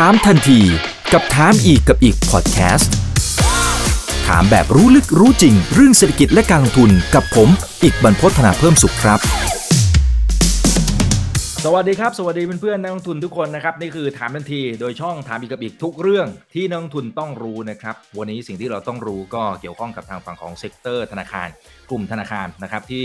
ถามทันทีกับถามอีกกับอิกพอดแคสต์ถามแบบรู้ลึกรู้จริง เรื่องเศรษฐกิจและการลงทุนกับผม อิกบรรพต ธนาเพิ่มสุขครับ สวัสดีครับ สวัสดีเพื่อนๆนักลงทุนทุกคนนะครับนี่คือถามทันที โดยช่องถามอีกกับอิกทุกเรื่องที่นักลงทุนต้องรู้นะครับวันนี้สิ่งที่เราต้องรู้ก็เกี่ยวข้องกับทางฝั่งของ sector ธนาคาร กลุ่มธนาคารนะครับที่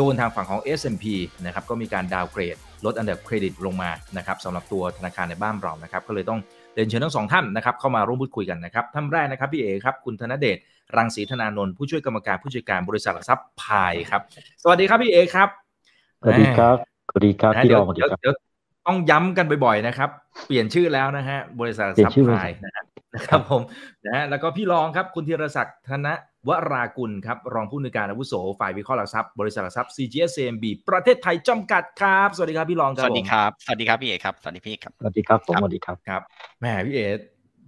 โดนทางฝั่งของ S&P นะครับก็มีการ downgradeลดอันดับเครดิตลงมานะครับสำหรับตัวธนาคารในบ้านเรานะครับก็เลยต้องเรียนเชิญทั้งสองท่านนะครับเข้ามาร่วมพูดคุยกันนะครับท่านแรกนะครับพี่เอครับคุณธนเดชรังสีธนานนท์ผู้ช่วยกรรมการผู้จัดการบริษัทหลักทรัพย์พายครับ สวัสดีครับพี่เอครับสวัสดีครับสวัสดีครับนะพี่เดี๋รยวองสวัสดีเดี๋ยวครับเดี๋ยวต้องย้ำกันบ่อยๆนะครับ เปลี่ยนชื่อแล้วนะฮะบริษัทหลักทรัพเปลี่ยนชื่ย์อพายนะฮะนะครับผมนะฮะแล้วก็พี่รองครับคุณธีรศักดิ์ธน วรากุลครับรองผู้อำนวยการอาวุโสฝ่ายวิเคราะห์หลักทรัพย์บริษัทหลักทรัพย์ CGS CMB ประเทศไทยจำกัดครับ สวัสดีครับพี่รองคสรับวัสดีผมครับ สวัสดีครับพี่เอกครับ สวัสดีพี่ครับ สวัสดีครับผมครับสวัสดีครับครับแหมพี่เอ๋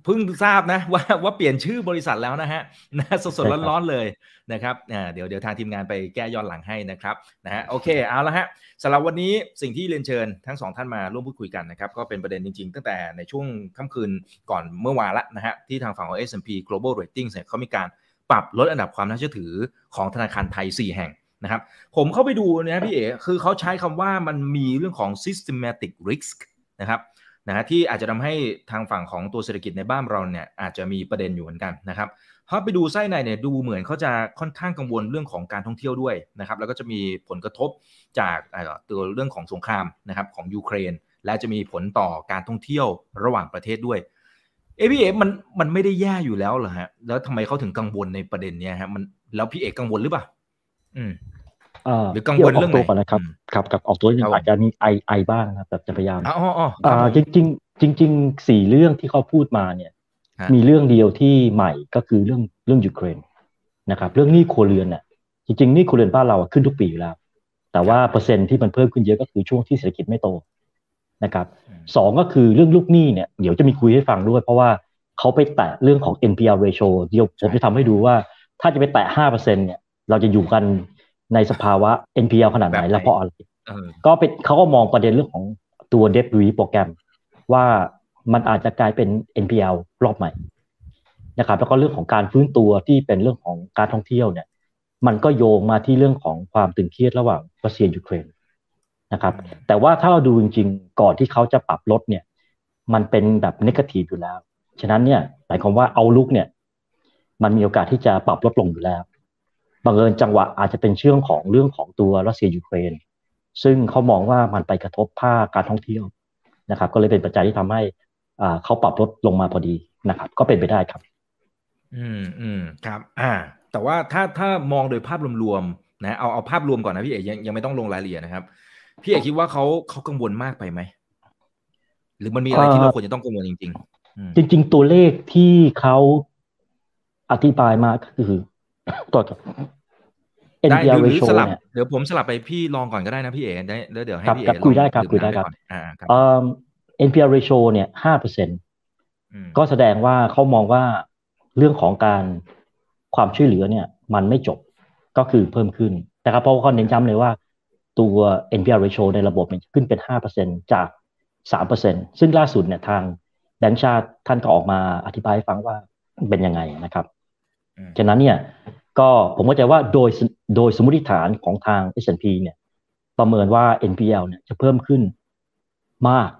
เพิ่งทราบนะว่าว่าเปลี่ยนชื่อบริษัทแล้วนะฮะนะสดใช่ครับๆร้อนๆเลยนะครับอ่าเดี๋ยวเดี๋ยวทางทีมงานไปแก้ย้อนหลังให้นะครับนะฮะโอเคเอาละฮะสำหรับวันนี้สิ่งที่เรียนเชิญทั้งสองท่านมาร่วมพูดคุยกันนะครับก็เป็นประเด็นจริงๆ ตั้งแต่ในช่วงค่ำคืนก่อนเมื่อวานละนะฮะที่ทางฝั่งของ S&P Global Ratings เนี่ยเขามีการ ปรับลดอันดับความน่าเชื่อถือของธนาคารไทย 4 แห่งนะครับ ผมเข้าไปดูนะพี่เอ๋คือเขาใช้คำว่ามันมีเรื่องของ systematic risk นะครับนะฮะที่อาจจะทำให้ทางฝั่งของตัวเศรษฐกิจในบ้านเราเนี่ยอาจจะมีประเด็นอยู่เหมือนกันนะครับถ้าไปดูไส้ในเนี่ยดูเหมือนเขาจะค่อนข้างกังวลเรื่องของการท่องเที่ยวด้วยนะครับแล้วก็จะมีผลกระทบจากตัวเรื่องของสงครามนะครับของยูเครน และจะมีผลต่อการท่องเที่ยวระหว่างประเทศด้วย เอะพี่เอกมันมันไม่ได้แย่อยู่แล้วเหรอฮะ แล้วทำไมเขาถึงกังวลในประเด็นเนี้ยฮะมันแล้วพี่เอกกังวลหรือเปล่าอืมาหรือกังวลพี่เรื่องกตัวไหนก่อนนะครับอืมครับกับออกตัวนิดนึครังบอาจจะมีไอไอบ้างนะครับแต่จะพยายามอ๋ออ๋ออ๋อคอ่ารับจริงจริงๆจริงๆสี่เรื่องที่เขาพูดมาเนี่ยฮะมีเรื่องเดียวที่ใหม่ก็คือเรื่องเรื่องยูเครนนะครับ เรื่องหนี้ครัวเรือนเนี่ยจริงๆหนี้ครัวเรือนบ้านเราอะขึ้นทุกปีอยู่แล้ว แต่ว่าเปอร์เซ็นต์ที่มันเพิ่มขึ้นเยอะก็คือช่วงที่เศรษฐกิจไม่โต นะครับอืมสองก็คือเรื่องลูกหนี้เนี่ยเดี๋ยวจะมีคุยให้ฟังด้วย เพราะว่าเขาไปแตะเรื่องของ NPL ratio เดี๋ยวผมจะทำให้ดูว่า ถ้าจะไปแตะห้าเปอร์เซ็นเนี่ย เราจะอยู่กันในสภาวะ NPL ขนาดไหนแบบไหนและเพราะอะไรเออก็เป็นเขาก็มองประเด็นเรื่องของตัว debt relief โปรแกรม ว่ามันอาจจะกลายเป็น NPL รอบใหม่นะครับแล้วก็เรื่องของการฟื้นตัวที่เป็นเรื่องของการท่องเที่ยวเนี่ย มันก็โยงมาที่เรื่องของความตึงเครียดระหว่างรัสเซียยูเครน นะครับ แต่ว่าถ้าเราดูจริงๆ ก่อนที่เขาจะปรับลดเนี่ย มันเป็นแบบนกาทีฟอยู่แล้ว ฉะนั้นเนี่ยหมายความว่าเอาลุกเนี่ย มันมีโอกาสที่จะปรับลดลงอยู่แล้วบังเอิญจังหวะอาจจะเป็นเชื่องของเรื่องของตัวรัสเซียยูเครน ซึ่งเขามองว่ามันไปกระทบภาคการท่องเที่ยวนะครับ ก็เลยเป็นปัจจัยที่ทำให้อ่าเขาปรับลดลงมาพอดีนะครับ ก็เป็นไปได้ครับ อืมอืมครับ อ่า แต่ว่าถ้าถ้ามองโดยภาพรวมๆนะเอาเอาภาพรวมก่อนนะพี่เอกยังยังไม่ต้องลงรายละเอียดนะครับ พี่เอกคิดว่าเขาเขากังวลมากไปไหม หรือมันมีอะไรที่เอ่อเราควรจะต้องกังวลจริงๆอืมจริง ๆ ตัวเลขที่เขาอธิบายมาก็คือตัวกับได้ห NPL รือหรือ ratio สลับเนี่ยเดี๋ยวผมสลับไปพี่ลองก่อนก็ได้นะพี่เอ๋ได้แล้วเดี๋ยวให้ครับพี่ครัเอ๋บคุยได้ครับลองคุยได้ครับก่อนอ่าครับเอ่อ NPL ratio เนี่ยห้าเปอร์เซ็นอืมก็แสดงว่าเขามองว่าเรื่องของการความช่วยเหลือเนี่ย มันไม่จบก็คือเพิ่มขึ้นนะครับเพราะว่าเขาเน้นย้ำเลยว่า ตัว NPL ratio ในระบบเนี่ยขึ้นเป็นห้าเปอร์เซ็นจากสามเปอร์เซ็นซึ่งล่าสุดเนี่ยทางแบงก์ชาติท่านก็ออกมาอธิบายให้ฟังว่าเป็นยังไงนะครับอืมฉะนั้นเนี่ยก็ผมเข้าใจว่าโดยโดยสมมติฐานของทาง S&P เนี่ย ประเมินว่า NPL เนี่ยจะเพิ่มขึ้นมาก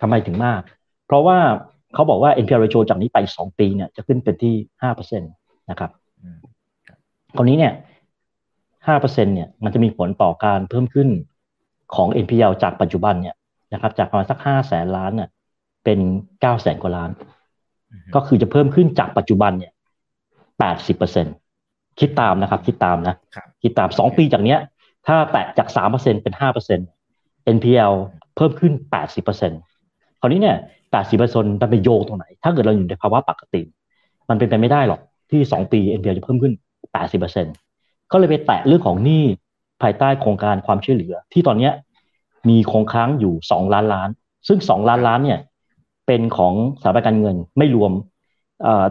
ทำไมถึงมาก เพราะว่าเขาบอกว่า NPL ratio จากนี้ไป 2 ปีเนี่ยจะขึ้นเป็นที่ 5%นะครับอืมคราวนี้เนี่ย 5%เนี่ยมันจะมีผลต่อการเพิ่มขึ้นของ NPL จากปัจจุบันเนี่ยนะครับจากประมาณสัก5แสนล้านเนี่ยเป็น9แสนกว่าล้านอืมก็คือจะเพิ่มขึ้นจากปัจจุบันเนี่ย80%คิดตามนะครับ คิดตามนะครับคิดตาม 2 ปีจากเนี้ย ถ้าแตะจาก 3%เป็น 5% NPL เพิ่มขึ้น 80%คราวนี้เนี่ย 80%มันไปโยงตรงไหน ถ้าเกิดเราอยู่ในภาวะปกติ มันเป็นไปไม่ได้หรอกที่ 2 ปี NPL จะเพิ่มขึ้น 80% ก็เลยไปแตะเรื่องของหนี้ภายใต้โครงการความช่วยเหลือ ที่ตอนเนี้ยมีคงค้างอยู่2ล้านล้าน ซึ่ง2ล้านล้านเนี่ยเป็นของสถาบันการเงินไม่รวม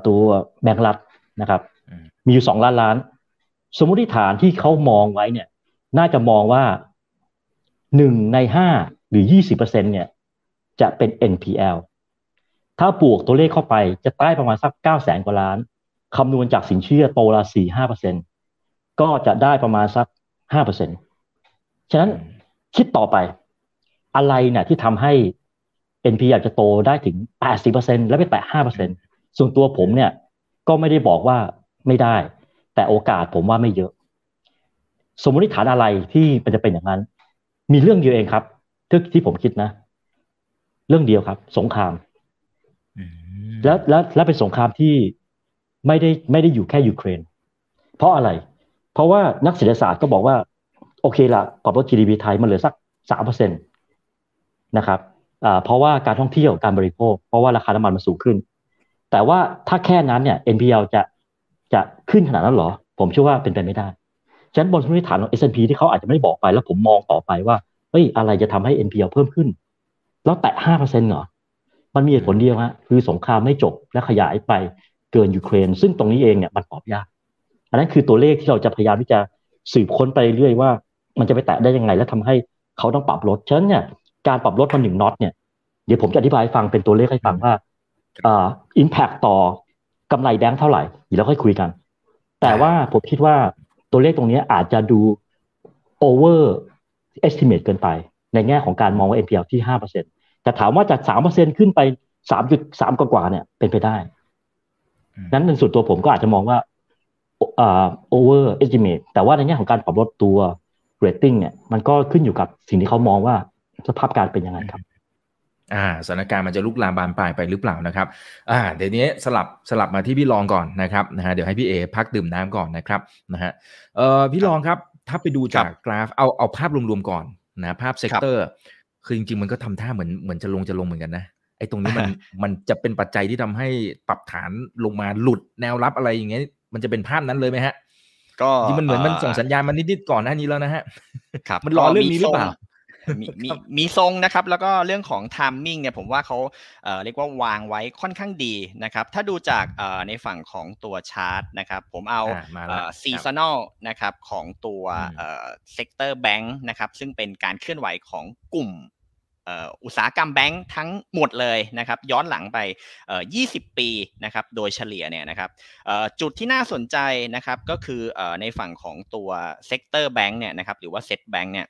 ตัวแบงก์รัฐนะครับ มีอยู่2ล้านล้าน สมมติฐานที่เขามองไว้เนี่ย น่าจะมองว่าหนึ่งในห้าหรือยี่สิบเปอร์เซ็นเนี่ย จะเป็น NPL ถ้าบวกตัวเลขเข้าไปจะใต้ประมาณสักเก้าแสนกว่าล้านคำนวณจากสินเชื่อโตละสี่ห้าเปอร์เซ็นต ก็จะได้ประมาณสักห้าเปอร์เซ็นฉะนั้นคิดต่อไป อะไรเนี่ยที่ทำให้ NP อยากจะโตได้ถึงแปดสิบเปอร์เซ็นแล้วไปแตะห้าเปอร์เซ็นส่วนตัวผมเนี่ย ก็ไม่ได้บอกว่าไม่ได้ แต่โอกาสผมว่าไม่เยอะ สมมติฐานอะไรที่มันจะเป็นอย่างนั้น มีเรื่องเดียวเองครับที่ที่ผมคิดนะ เรื่องเดียวครับ สงครามแล้วแล้วแล้วเป็นสงครามที่ไม่ได้ไม่ได้อยู่แค่ยูเครน เพราะอะไร เพราะว่านักเศรษฐศาสตร์ก็บอกว่า โอเคละปรับลด GDP ไทยมันเหลือสักสามเปอร์เซ็นตนะครับเพราะว่าการท่องเที่ยวการบริโภค เพราะว่าราคาน้ำมันมันสูงขึ้น แต่ว่าถ้าแค่นั้นเนี่ย NPL จะจะขึ้นขนาดนั้นหรอ ผมเชื่อว่าเป็นไปไม่ได้ฉะนั้นบนพื้นฐานของ S&P ที่เขาอาจจะไม่ได้บอกไปแล้วผมมองต่อไปว่าเฮ้ยอะไรจะทำให้ NPL เพิ่มขึ้น แล้วแตะห้าเปอร์เซ็นต์เหรอ มันมีเหตุผลเดียวฮะคือสงครามไม่จบและขยายไปเกินยูเครน ซึ่งตรงนี้เองเนี่ยมันตอบยาก อันนั้นคือตัวเลขที่เราจะพยายามที่จะสืบค้นไปเรื่อยว่า มันจะไปแตะได้ยังไง และทำให้เขาต้องปรับลดฉะนั้นเนี่ยการปรับลดมาหนึ่งน็อตเนี่ยเดี๋ยวผมจะอธิบายให้ฟังเป็นตัวเลขให้ฟังว่าอ่าอิมแพคต่อกำไรแบงค์เท่าไหร่เดี๋ยวเราค่อยคุยกัน แต่ว่าผมคิดว่าตัวเลขตรงนี้อาจจะดู over estimate เกินไป ในแง่ของการมองว่า NPL ที่ห้าเปอร์เซ็นตแต่ถามว่าจากสามเปอร์เซ็นขึ้นไปสามจุดสามกว่าเนี่ยเป็นไปได้ นั้นในส่วนตัวผมก็อาจจะมองว่า อ่า over estimate แต่ว่าในแง่ของการปรับลดตัว rating เนี่ยมันก็ขึ้นอยู่กับสิ่งที่เขามองว่าสภาพการเป็นยังไงครับอ่าสถานการณ์มันจะลุกลามบานปลายไปหรือเปล่านะครับอ่าเดี๋ยวนี้สลับสลับมาที่พี่รองก่อนนะครับนะฮะเดี๋ยวให้พี่เอพักดื่มน้ำก่อนนะครับนะฮะเอ่อพี่รองครับถ้าไปดูจากกราฟเอาเอาภาพรวมๆก่อนนะภาพ sector คือจริงๆมันก็ทำท่าเหมือนเหมือนจะลงจะลงเหมือนกันนะไอ้ตรงนี้มันมันจะเป็นปัจจัยที่ทำให้ปรับฐานลงมาหลุดแนวรับอะไรอย่างเงี้ย มันจะเป็นภาพนั้นเลยไหมฮะ ก็ที่มันเหมือนมันส่งสัญญาณมานิดๆก่อนหน้านี้แล้วนะฮะครับมันรอเรื่องนี้หรือเปล่ามีมีมีทรงนะครับแล้วก็เรื่องของ timing เนี่ยผมว่าเขาเอ่อเรียกว่าวางไว้ค่อนข้างดีนะครับถ้าดูจากเอ่อในฝั่งของตัวชาร์ตนะครับผมเอาอะมาแล้วครับ seasonal นะครับของตัวอืมเอ่อ sector แบงก์นะครับซึ่งเป็นการเคลื่อนไหวของกลุ่มอุตสาหกรรมแบงก์ทั้งหมดเลยนะครับย้อนหลังไป 20 ปีนะครับโดยเฉลี่ยเนี่ยนะครับจุดที่น่าสนใจนะครับก็คือเอ่อในฝั่งของตัว sector แบงก์เนี่ยนะครับหรือว่าเซ็ตแบงก์เนี่ย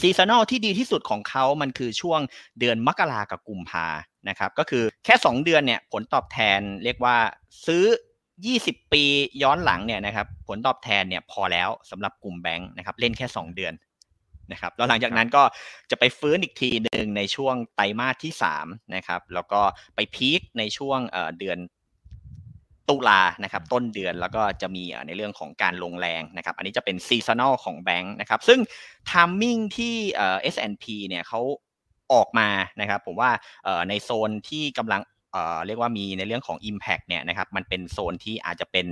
seasonal ที่ดีที่สุดของเขามันคือช่วงเดือนมกรากับกุมภานะครับก็คือแค่ 2 เดือนเนี่ยผลตอบแทนเรียกว่าซื้อ 20 ปีย้อนหลังเนี่ยนะครับผลตอบแทนเนี่ยพอแล้วสำหรับกลุ่มแบงก์นะครับเล่นแค่ 2 เดือน นะครับแล้วหลังจากนั้นก็จะไปฟื้นอีกทีหนึ่งในช่วงไตรมาสที่3นะครับแล้วก็ไป peak ในช่วงเอ่อเดือนตุลานะครับต้นเดือนแล้วก็จะมีในเรื่องของการลงแรงนะครับอันนี้จะเป็น seasonal ของแบงก์นะครับซึ่ง timing ที่เอ่อ S&P เนี่ยเขาออกมานะครับผมว่าเอ่อในโซนที่กำลังเอ่อเรียกว่ามีในเรื่องของ Impact เนี่ยนะครับมันเป็นโซนที่อาจจะเป็น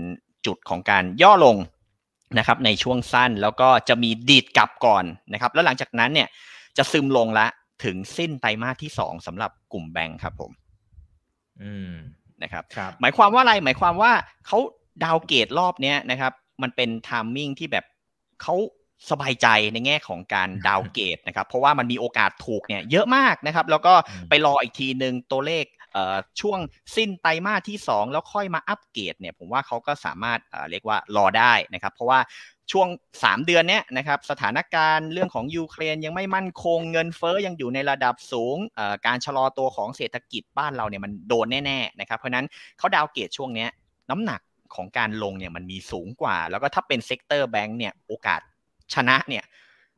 จุดของการย่อลง นะครับในช่วงสั้นแล้วก็จะมีดีดกลับก่อนนะครับ แล้วหลังจากนั้นเนี่ยจะซึมลงละถึงสิ้นไตรมาสที่2สำหรับกลุ่มแบงก์ครับผม อืมนะครับครับหมายความว่าอะไรหมายความว่าเขา downgrade รอบเนี้ยนะครับ มันเป็น timing ที่แบบเขาสบายใจในแง่ของการ downgrade นะครับ เพราะว่ามันมีโอกาสถูกเนี่ยเยอะมากนะครับ แล้วก็อืมไปรออีกทีหนึ่งตัวเลขเอ่อ ช่วงสิ้นไตรมาสที่ 2 แล้วค่อยมาอัปเกรดเนี่ยผมว่าเขาก็สามารถเรียกว่ารอได้นะครับ เพราะว่าช่วง 3 เดือนเนี้ยนะครับสถานการณ์เรื่องของยูเครนยังไม่มั่นคงเงินเฟ้อยังอยู่ในระดับสูงการชะลอตัวของเศรษฐกิจบ้านเราเนี่ยมันโดนแน่ๆนะครับเพราะฉะนั้นเขา downgrade ช่วงเนี้ยน้ำหนักของการลงเนี่ยมันมีสูงกว่า แล้วก็ถ้าเป็น sector แบงก์เนี่ยโอกาสชนะเนี่ย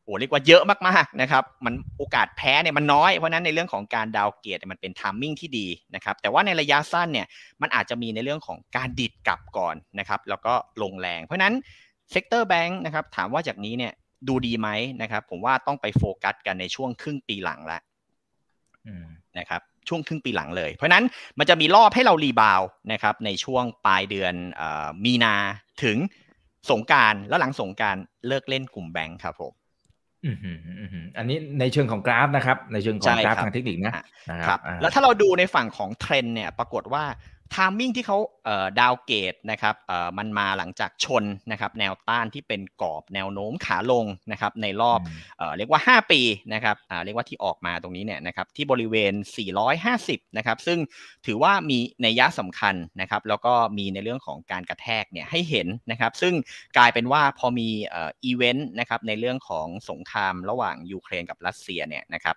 โอ้เรียกว่าเยอะมากๆนะครับมันโอกาสแพ้เนี่ยมันน้อยเพราะฉะนั้นในเรื่องของการ downgrade เนี่ยมันเป็น timing ที่ดีนะครับแต่ว่าในระยะสั้นเนี่ยมันอาจจะมีในเรื่องของการดีดกลับก่อนนะครับแล้วก็ลงแรง เพราะฉะนั้น sector แบงค์นะครับถามว่าจากนี้เนี่ยดูดีไหมนะครับผมว่าต้องไปโฟกัสกันในช่วงครึ่งปีหลังแล้วอืมนะครับช่วงครึ่งปีหลังเลย เพราะฉะนั้นมันจะมีรอบให้เรา rebound นะครับในช่วงปลายเดือนเออมีนาถึงสงกรานต์แล้วหลังสงกรานต์เลิกเล่นกลุ่มแบงค์ครับผม อืมอืมอืมอืมอันนี้ในเชิงของกราฟนะครับ ในเชิงของใช่กราฟครับทางเทคนิคนะนะครับอ่าแล้วถ้าเราดูในฝั่งของเทรนด์เนี่ย ปรากฏว่า timing ที่เขา downgrade นะครับมันมาหลังจากชนนะครับแนวต้านที่เป็นกรอบแนวโน้มขาลงนะครับในรอบเรียกว่า 5 ปีนะครับเรียกว่าที่ออกมาตรงนี้เนี่ยนะครับที่บริเวณ 450นะครับซึ่งถือว่ามีนัยยะสำคัญนะครับแล้วก็มีในเรื่องของการกระแทกเนี่ยให้เห็นนะครับซึ่งกลายเป็นว่าพอมีอีเวนต์นะครับในเรื่องของสงครามระหว่างยูเครนกับรัสเซียเนี่ยนะครับ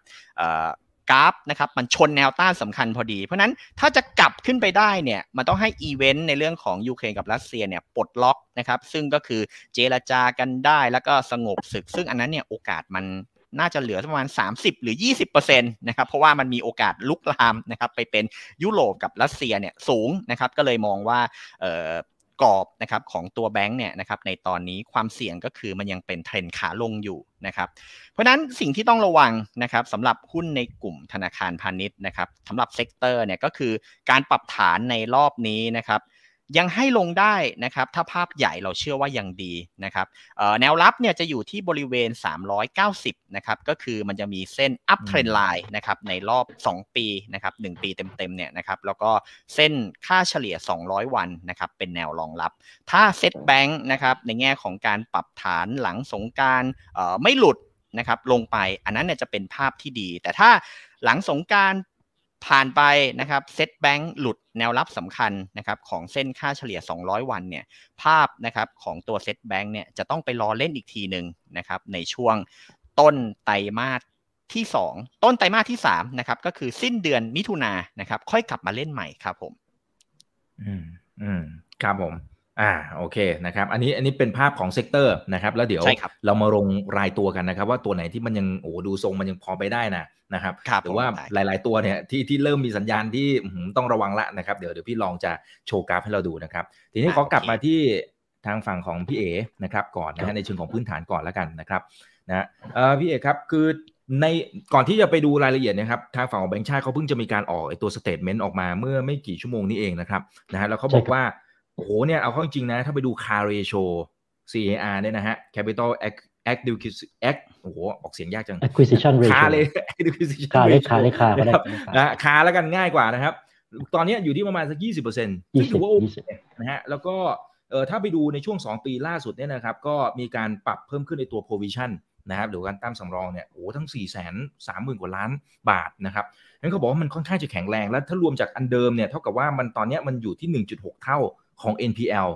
กราฟนะครับมันชนแนวต้านสำคัญพอดี เพราะนั้นถ้าจะกลับขึ้นไปได้เนี่ยมันต้องให้อีเวนต์ในเรื่องของยูเครนกับรัสเซียเนี่ยปลดล็อกนะครับซึ่งก็คือเจรจากันได้แล้วก็สงบศึก ซึ่งอันนั้นเนี่ยโอกาสมันน่าจะเหลือประมาณ 30 หรือ 20%นะครับ เพราะว่ามันมีโอกาสลุกลามนะครับไปเป็นยุโรปกับรัสเซียเนี่ยสูงนะครับ ก็เลยมองว่า กรอบนะครับของตัวแบงค์เนี่ยนะครับในตอนนี้ความเสี่ยงก็คือมันยังเป็นเทรนขาลงอยู่นะครับเพราะนั้นสิ่งที่ต้องระวังนะครับสำหรับหุ้นในกลุ่มธนาคารพาณิชย์นะครับสำหรับเซกเตอร์เนี่ยก็คือการปรับฐานในรอบนี้นะครับ ยังให้ลงได้นะครับ ถ้าภาพใหญ่เราเชื่อว่ายังดีนะครับแนวรับเนี่ยจะอยู่ที่บริเวณ 390 นะครับ ก็คือมันจะมีเส้น up trend line นะครับ ในรอบ 2 ปีนะครับ 1 ปีเต็มๆ เนี่ยนะครับ แล้วก็เส้นค่าเฉลี่ย 200 วันนะครับ เป็นแนวรองรับ ถ้าเซ็ตแบงค์นะครับ ในแง่ของการปรับฐานหลังสงการไม่หลุดนะครับ ลงไป อันนั้นเนี่ยจะเป็นภาพที่ดี แต่ถ้าหลังสงการ ผ่านไปนะครับเซ็ตแบงค์หลุดแนวรับสำคัญนะครับของเส้นค่าเฉลี่ย 200 วันเนี่ยภาพนะครับของตัวเซ็ตแบงค์เนี่ยจะต้องไปรอเล่นอีกทีหนึ่งนะครับในช่วงต้นไตรมาสที่ 2 ต้นไตรมาสที่3นะครับก็คือสิ้นเดือนมิถุนานะครับค่อยกลับมาเล่นใหม่ครับผม อืมอืมครับผม อ่าโอเคนะครับอันนี้อันนี้เป็นภาพของ sector นะครับแล้วเดี๋ยวเรามาลงรายตัวกันนะครับ ว่าตัวไหนที่มันยังโอ้ดูทรงมันยังพอไปได้นะนะครับหรือว่าหลาย ๆตัวเนี่ยที่ที่เริ่มมีสัญญาณที่ต้องระวังละนะครับเดี๋ยวเดี๋ยวพี่ลองจะโชว์กราฟให้เราดูนะครับ ทีนี้ขอกลับมาที่ทางฝั่งของพี่เอนะครับก่อนนะฮะในเชิงของพื้นฐานก่อนแล้วกันนะครับนะพี่เอครับคือในก่อนที่จะไปดูรายละเอียดนะครับทางฝั่งของแบงค์ชาติเขาเพิ่งจะมีการออกไอตัว statement ออกมาเมื่อไม่กี่ชั่วโมงนี้เองนะครับนะฮะแล้วเขาบอกว่า โอ้โหเนี่ยเอาเข้าจริงนะ ถ้าไปดู CAR ratio CAR เนี่ยนะฮะ capital adequacy act โอ้โหออกเสียงยากจัง acquisition ratio คาเลย acquisition คาเลยคาเลยคาก็ได้นะคาแล้วกันง่ายกว่านะครับ ตอนนี้อยู่ที่ประมาณสักยี่สิบเปอร์เซ็นต์ที่ถือว่าโอเคนะฮะแล้วก็เออถ้าไปดูในช่วงสองปีล่าสุดเนี่ยนะครับ ก็มีการปรับเพิ่มขึ้นในตัว provision นะครับหรือการตั้มสำรองเนี่ยโอ้ทั้ง4ี่แสนสามหมื่นกว่าล้านบาทนะครับนั้นเขาบอกว่ามันค่อนข้างจะแข็งแรง แล้วถ้ารวมจากอันเดิมเนี่ยเท่ากับว่ามันตอนนี้มันอยู่ที่ 1.6 เท่า ของ NPL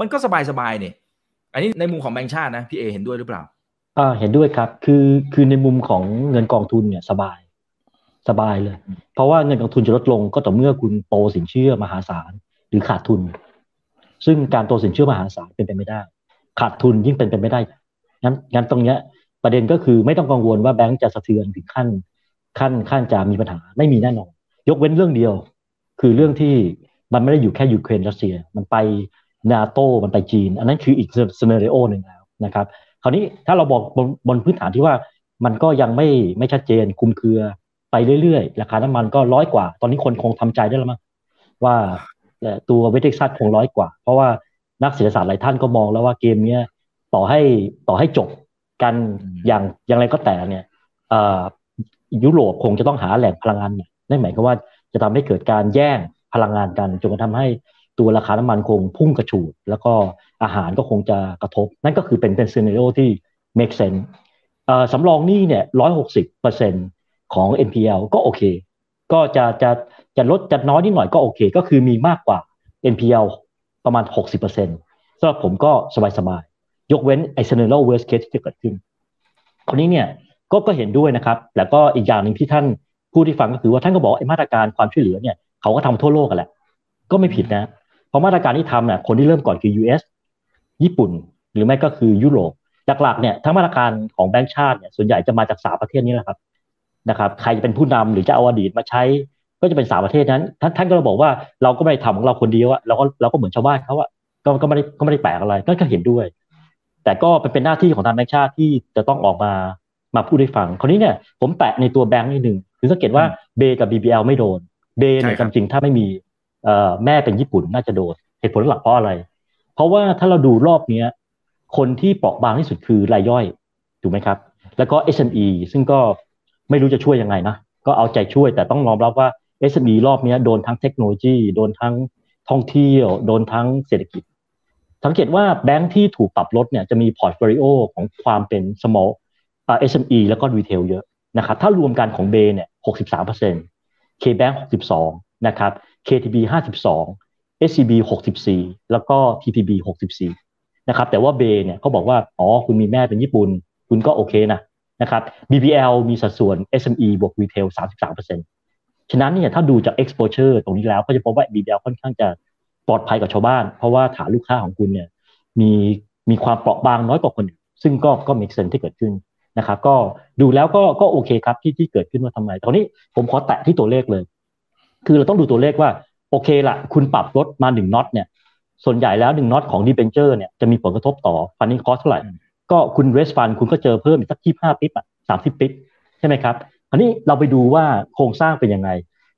มันก็สบายๆเนี่ยอันนี้ในมุมของแบงค์ชาตินะพี่เอเห็นด้วยหรือเปล่าอ่าเห็นด้วยครับ คือคือในมุมของเงินกองทุนเนี่ยสบาย สบายเลย เพราะว่าเงินกองทุนจะลดลงก็ต่อเมื่อคุณโตสินเชื่อมหาศาลหรือขาดทุน ซึ่งการโตสินเชื่อมหาศาลเป็นไปไม่ได้ ขาดทุนยิ่งเป็นไปไม่ได้งั้นงั้นตรงเนี้ยประเด็นก็คือไม่ต้องกังวลว่าแบงก์จะสะเทือนถึงขั้น ขั้นขั้นจะมีปัญหาไม่มีแน่นอน ยกเว้นเรื่องเดียว คือเรื่องที่ มันไม่ได้อยู่แค่ยูเครนรัสเซีย มันไปนาโตมันไปจีน อันนั้นคืออีกซีเนเรโอหนึ่งแล้วนะครับ คราวนี้ถ้าเราบอกบนบนพื้นฐานที่ว่ามันก็ยังไม่ไม่ชัดเจนคุมเครือไปเรื่อยๆ ราคาน้ำมันก็ร้อยกว่า ตอนนี้คนคงทำใจได้แล้วมั้งว่าตัวเวทิกซัสคงร้อยกว่า เพราะว่านักเศรษฐศาสตร์หลายท่านก็มองแล้วว่าเกมเนี้ยต่อให้ต่อให้จบกันอย่างอย่างไรก็แต่เนี่ยยุโรปคงจะต้องหาแหล่งพลังงานนั่นหมายความว่าจะทำให้เกิดการแย่ง พลังงานกันจนกระทำให้ตัวราคาน้ำมันคงพุ่งกระฉูด แล้วก็อาหารก็คงจะกระทบ นั่นก็คือเป็นเป็น scenario ที่ make sense สำรองหนี้เนี่ยร้อยหกสิบเปอร์เซ็นของ NPL ก็โอเค ก็จะจะจะลดจะน้อยนิดหน่อยก็โอเค ก็คือมีมากกว่า NPL ประมาณ 60%สำหรับผมก็สบายๆยกเว้นไอ้ scenario worst case ที่จะเกิดขึ้นคราวนี้เนี่ยก็ก็เห็นด้วยนะครับ แล้วก็อีกอย่างหนึ่งที่ท่านผู้ที่ฟังก็คือว่าท่านก็บอกไอ้มาตรการความช่วยเหลือเนี่ย เขาก็ทำทั่วโลกกันแหละ ก็ไม่ผิดนะ เพราะมาตรการที่ทำเนี่ยคนที่เริ่มก่อนคือ US ญี่ปุ่น หรือไม่ก็คือยุโรปหลักๆเนี่ยทั้งมาตรการของแบงก์ชาติเนี่ยส่วนใหญ่จะมาจากสามประเทศนี้แหละครับนะครับ ใครจะเป็นผู้นำหรือจะเอาอดีตมาใช้ ก็จะเป็นสามประเทศนั้น ท่านท่านก็บอกว่าเราก็ไม่ได้ทำของเราคนเดียวอะเราก็เราก็เหมือนชาวบ้านเขาอะก็ก็ไม่ได้ก็ไม่ได้แปลกอะไรก็เห็นด้วย แต่ก็เป็นเป็นหน้าที่ของทางแบงก์ชาติที่จะต้องออกมามาพูดให้ฟังคราวนี้เนี่ยผมแปะในตัวแบงค์นิดหนึ่งคือสังเกตว่าเบกับ BBL ไม่โดน เบเนี่ยจริงถ้าไม่มีแม่เป็นญี่ปุ่นน่าจะโดนเหตุผลหลักเพราะอะไร เพราะว่าถ้าเราดูรอบนี้คนที่เปราะบางที่สุดคือรายย่อยถูกไหมครับ แล้วก็ SME ซึ่งก็ไม่รู้จะช่วยยังไงนะ ก็เอาใจช่วยแต่ต้องยอมรับว่า SME รอบนี้โดนทั้งเทคโนโลยี โดนทั้งท่องเที่ยว โดนทั้งเศรษฐกิจ สังเกตว่าแบงค์ที่ถูกปรับลดเนี่ยจะมี portfolio ของความเป็น small SME แล้วก็ retail เยอะนะครับ ถ้ารวมกันของเบเนี่ย63% KBank 62 นะครับ KTB 52 SCB 64 แล้วก็ TTB 64 นะครับ แต่ว่าเบเนี่ยเขาบอกว่า อ๋อ คุณมีแม่เป็นญี่ปุ่น คุณก็โอเคนะ นะครับ BBL มีสัดส่วน SME บวก Retail 33%ฉะนั้นเนี่ยถ้าดูจาก exposure ตรงนี้แล้วก็จะพบว่า BBL ค่อนข้างจะปลอดภัยกับชาวบ้าน เพราะว่าฐานลูกค้าของคุณเนี่ยมีมีความเปราะบางน้อยกว่าคนอื่นซึ่งก็ก็มีเซนที่เกิดขึ้น นะครับก็ดูแล้วก็ก็โอเคครับที่ที่เกิดขึ้นว่าทำไมตอนนี้ผมขอแตะที่ตัวเลขเลย คือเราต้องดูตัวเลขว่าโอเคละคุณปรับลดมาหนึ่ง notch เนี่ย ส่วนใหญ่แล้วหนึ่ง notch ของ debenture เนี่ยจะมีผลกระทบต่อ funding cost เท่าไหร่ ก็คุณ raise fund คุณก็เจอเพิ่มอีกสักที่ห้า bip อะสามสิบ bip ใช่ไหมครับอันนี้เราไปดูว่าโครงสร้างเป็นยังไง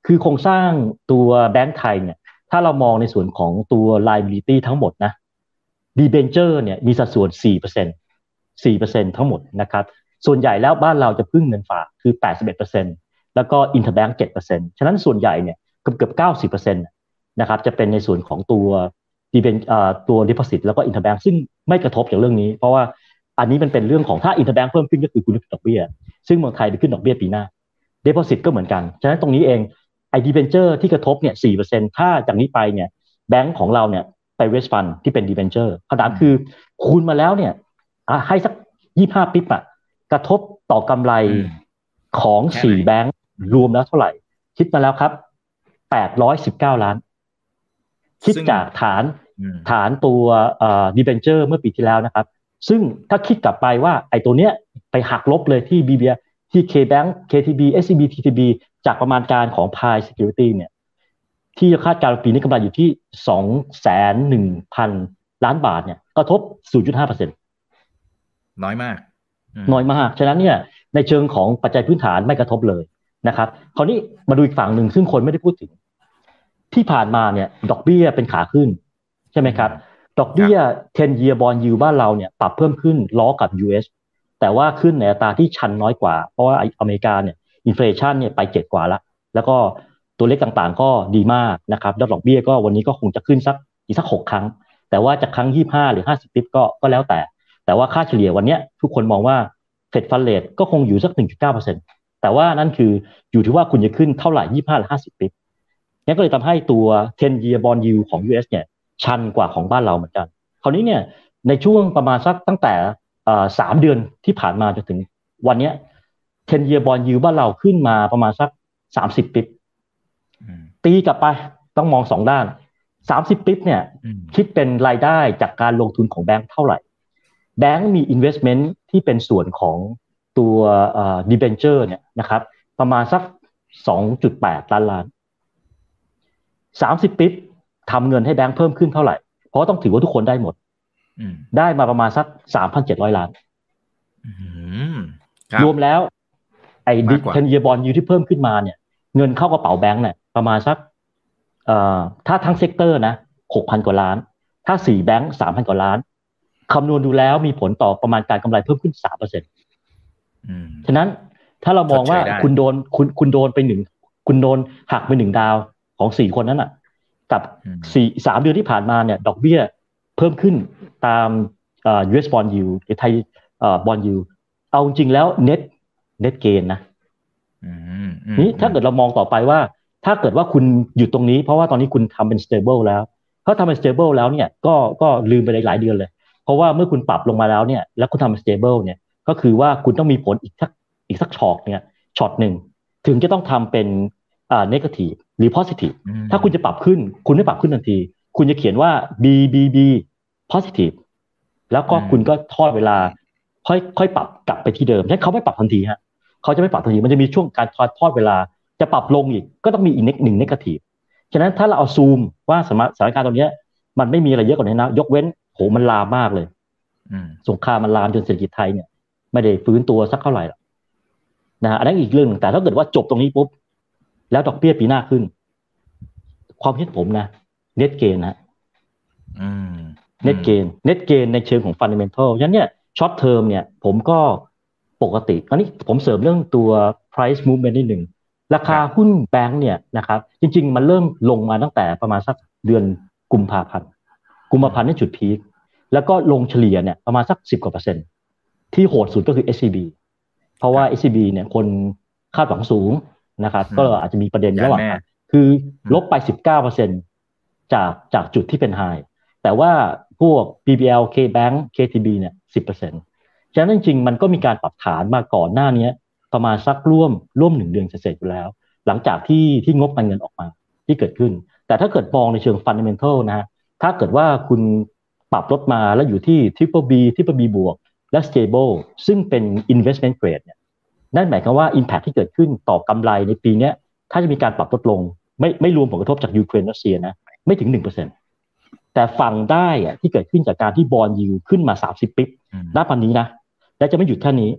คือโครงสร้างตัวแบงก์ไทยเนี่ยถ้าเรามองในส่วนของตัว liability ทั้งหมดนะdebenture เนี่ยมีสัดส่วน 4% 4%ทั้งหมดนะครับ ส่วนใหญ่แล้วบ้านเราจะพึ่งเงินฝากคือ 81%แล้วก็ interbank 7%ฉะนั้นส่วนใหญ่เนี่ยเกือบเกือบ90%นะครับจะเป็นในส่วนของตัวดีเป็นตัว deposit แล้วก็ interbank ซึ่งไม่กระทบจากเรื่องนี้ เพราะว่าอันนี้มันเป็นเรื่องของถ้า interbank เพิ่มขึ้นก็คือคุณขึ้นดอกเบี้ย ซึ่งเมืองไทยไปขึ้นดอกเบี้ยปีหน้า deposit ก็เหมือนกัน ฉะนั้นตรงนี้เองไอ้ debenture ที่กระทบเนี่ย4%ถ้าจากนี้ไปเนี่ยแบงก์ของเราเนี่ยไปเวสฟันที่เป็นดีเบนเจอร์คำถามคือคูณมาแล้วเนี่ยให้สัก25ปิ๊บอะ กระทบต่อกำไรของสี่แบงค์รวมแล้วเท่าไหร่ คิดมาแล้วครับแปดร้อยสิบเก้าล้าน คิดจากฐานฐานตัวดีเบนเจอร์เมื่อปีที่แล้วนะครับ ซึ่งถ้าคิดกลับไปว่าไอ้ตัวเนี้ยไปหักลบเลยที่ BBA ที่ KBank KTB SCB TTB จากประมาณการของ Pi Security เนี่ย ที่คาดการณ์ปีนี้กำไรอยู่ที่สองแสนหนึ่งพันล้านบาทเนี่ยกระทบ 0.5%น้อยมาก น้อยมาก ฉะนั้นเนี่ยในเชิงของปัจจัยพื้นฐานไม่กระทบเลยนะครับคราวนี้มาดูอีกฝั่งหนึ่งซึ่งคนไม่ได้พูดถึง ที่ผ่านมาเนี่ยดอกเบี้ยเป็นขาขึ้น ใช่ไหมครับ ดอกเบี้ย 10 year bond yield บ้านเราเนี่ยปรับเพิ่มขึ้นล้อกับ US แต่ว่าขึ้นในอัตราที่ชันน้อยกว่า เพราะว่าอเมริกาเนี่ยอินฟลชันเนี่ยไปเจ็ดกว่าละแล้วก็ตัวเลขต่างๆ ก็ดีมากนะครับดอกเบี้ยก็วันนี้ก็คงจะขึ้นสักอีกสักหกครั้ง แต่ว่าจะครั้งยี่ห้าหรือห้าสิบปิ๊บก็ก็แล้วแต่ แต่ว่าค่าเฉลี่ยวันนี้ทุกคนมองว่าเฟดฟันเลทก็คงอยู่สัก 1.9%แต่ว่านั่นคืออยู่ที่ว่าคุณจะขึ้นเท่าไหร่ 25 หรือ 50ปีนี่ก็เลยทำให้ตัว 10 year bond yield ของ US เนี่ยชันกว่าของบ้านเราเหมือนกัน คราวนี้เนี่ยในช่วงประมาณสักตั้งแต่สามเดือนที่ผ่านมาจนถึงวันนี้ 10 year bond yield บ้านเราขึ้นมาประมาณสัก 30ปีตีกลับไปต้องมองสองด้าน 30ปีเนี่ยคิดเป็นรายได้จากการลงทุนของแบงค์เท่าไหร่ แบงก์มี investment ที่เป็นส่วนของตัวดีเบนเจอร์เนี่ยนะครับ ประมาณสัก 2.8 ล้านล้าน 30 bip ทำเงินให้แบงก์เพิ่มขึ้นเท่าไหร่ เพราะต้องถือว่าทุกคนได้หมดได้มาประมาณสัก 3,700 ล้านรวมแล้ว ไอ้ดิเทนเยบอลยูที่เพิ่มขึ้นมาเนี่ย เงินเข้ากระเป๋าแบงก์เนี่ยประมาณสักถ้าทั้ง sector นะ 6,000 กว่าล้าน ถ้า4แบงก์3,000 กว่าล้าน คำนวณดูแล้วมีผลต่อประมาณการกำไรเพิ่มขึ้นสามเปอร์เซ็นต์ฉะนั้นถ้าเรามองว่าคุณโดนคุณคุณโดนไปหนึ่งคุณโดนหักไปหนึ่งดาวของสี่คนนั้นอะ กับสี่สามเดือนที่ผ่านมาเนี่ย ดอกเบี้ยเพิ่มขึ้นตามเอ่อ US bond yield หรือไทยเอ่อ bond yield เอาจริงแล้ว net net gain นะนี่ถ้าเกิดเรามองต่อไปว่า ถ้าเกิดว่าคุณหยุดตรงนี้เพราะว่าตอนนี้คุณทำเป็น stable แล้ว ถ้าทำเป็น stable แล้วเนี่ยก็ก็ลืมไปหลายเดือนเลย เพราะว่าเมื่อคุณปรับลงมาแล้วเนี่ยแล้วคุณทำ stable เนี่ยก็คือว่าคุณต้องมีผลอีกสักอีกสักช็อตเนี่ยช็อตหนึ่งถึงจะต้องทำเป็นอ่า negative หรือ positive ถ้าคุณจะปรับขึ้น คุณไม่ปรับขึ้นทันที คุณจะเขียนว่า b b b positive แล้วก็คุณก็ทอดเวลา ค่อยค่อยปรับกลับไปที่เดิมให้เขาไม่ปรับทันทีฮะเขาจะไม่ปรับทันทีมันจะมีช่วงการทอดทอดเวลา จะปรับลงอีกก็ต้องมีอีกหนึ่ง negative ฉะนั้นถ้าเราเอาซูมว่าสถานการณ์ตรงนี้มันไม่มีอะไรเยอะกว่านี้นะ ยกเว้น โหมันลามมากเลยสงครามมันลามจนเศรษฐกิจไทยเนี่ย ไม่ได้ฟื้นตัวสักเท่าไหร่หรอกนะฮะอันนั้นอีกเรื่องแต่ถ้าเกิดว่าจบตรงนี้ปุ๊บ แล้วดอกเบี้ยปีหน้าขึ้น ความคิดผมนะ net gain นะ net gain net gain ในเชิงของ fundamental ฉะนั้นเนี่ย short term เนี่ย ผมก็ปกติอันนี้ผมเสริมเรื่องตัว price movement นิดหนึ่งราคาหุ้นแบงก์เนี่ยนะครับ จริง ๆ มันเริ่มลงมาตั้งแต่ประมาณสักเดือนกุมภาพันธ์กุมภาพันธ์นี่จุดพีค แล้วก็ลงเฉลี่ยเนี่ยประมาณสักสิบกว่าเปอร์เซ็นต์ที่โหดสุดก็คือ SCB เพราะว่า SCB เนี่ยคนคาดหวังสูงนะครับก็อาจจะมีประเด็นระหว่างคือลบไปสิบเก้าเปอร์เซ็นจากจากจุดที่เป็นไฮแต่ว่าพวก BBL KBank KTB เนี่ยสิบเปอร์เซ็นต์ฉะนั้นจริงๆ มันก็มีการปรับฐานมาก่อนหน้านี้ประมาณสักร่วมร่วมหนึ่งเดือนเสร็จอยู่แล้ว หลังจากที่ที่งบการเงินออกมาที่เกิดขึ้น แต่ถ้าเกิดมองในเชิง fundamental นะฮะถ้าเกิดว่าคุณ ปรับลดมาแล้วอยู่ที่ Triple B Triple B บวกและ stable ซึ่งเป็น investment grade เนี่ยนั่นหมายความว่า impact ที่เกิดขึ้นต่อกำไรในปีนี้ถ้าจะมีการปรับลดลง ไม่ไม่รวมผลกระทบจากยูเครนรัสเซียนะไม่ถึงหนึ่งเปอร์เซ็นแต่ฝั่งได้อะที่เกิดขึ้นจากการที่ bond yield ขึ้นมาสามสิบ bip ณปันนี้นะ และจะไม่หยุดแค่นี้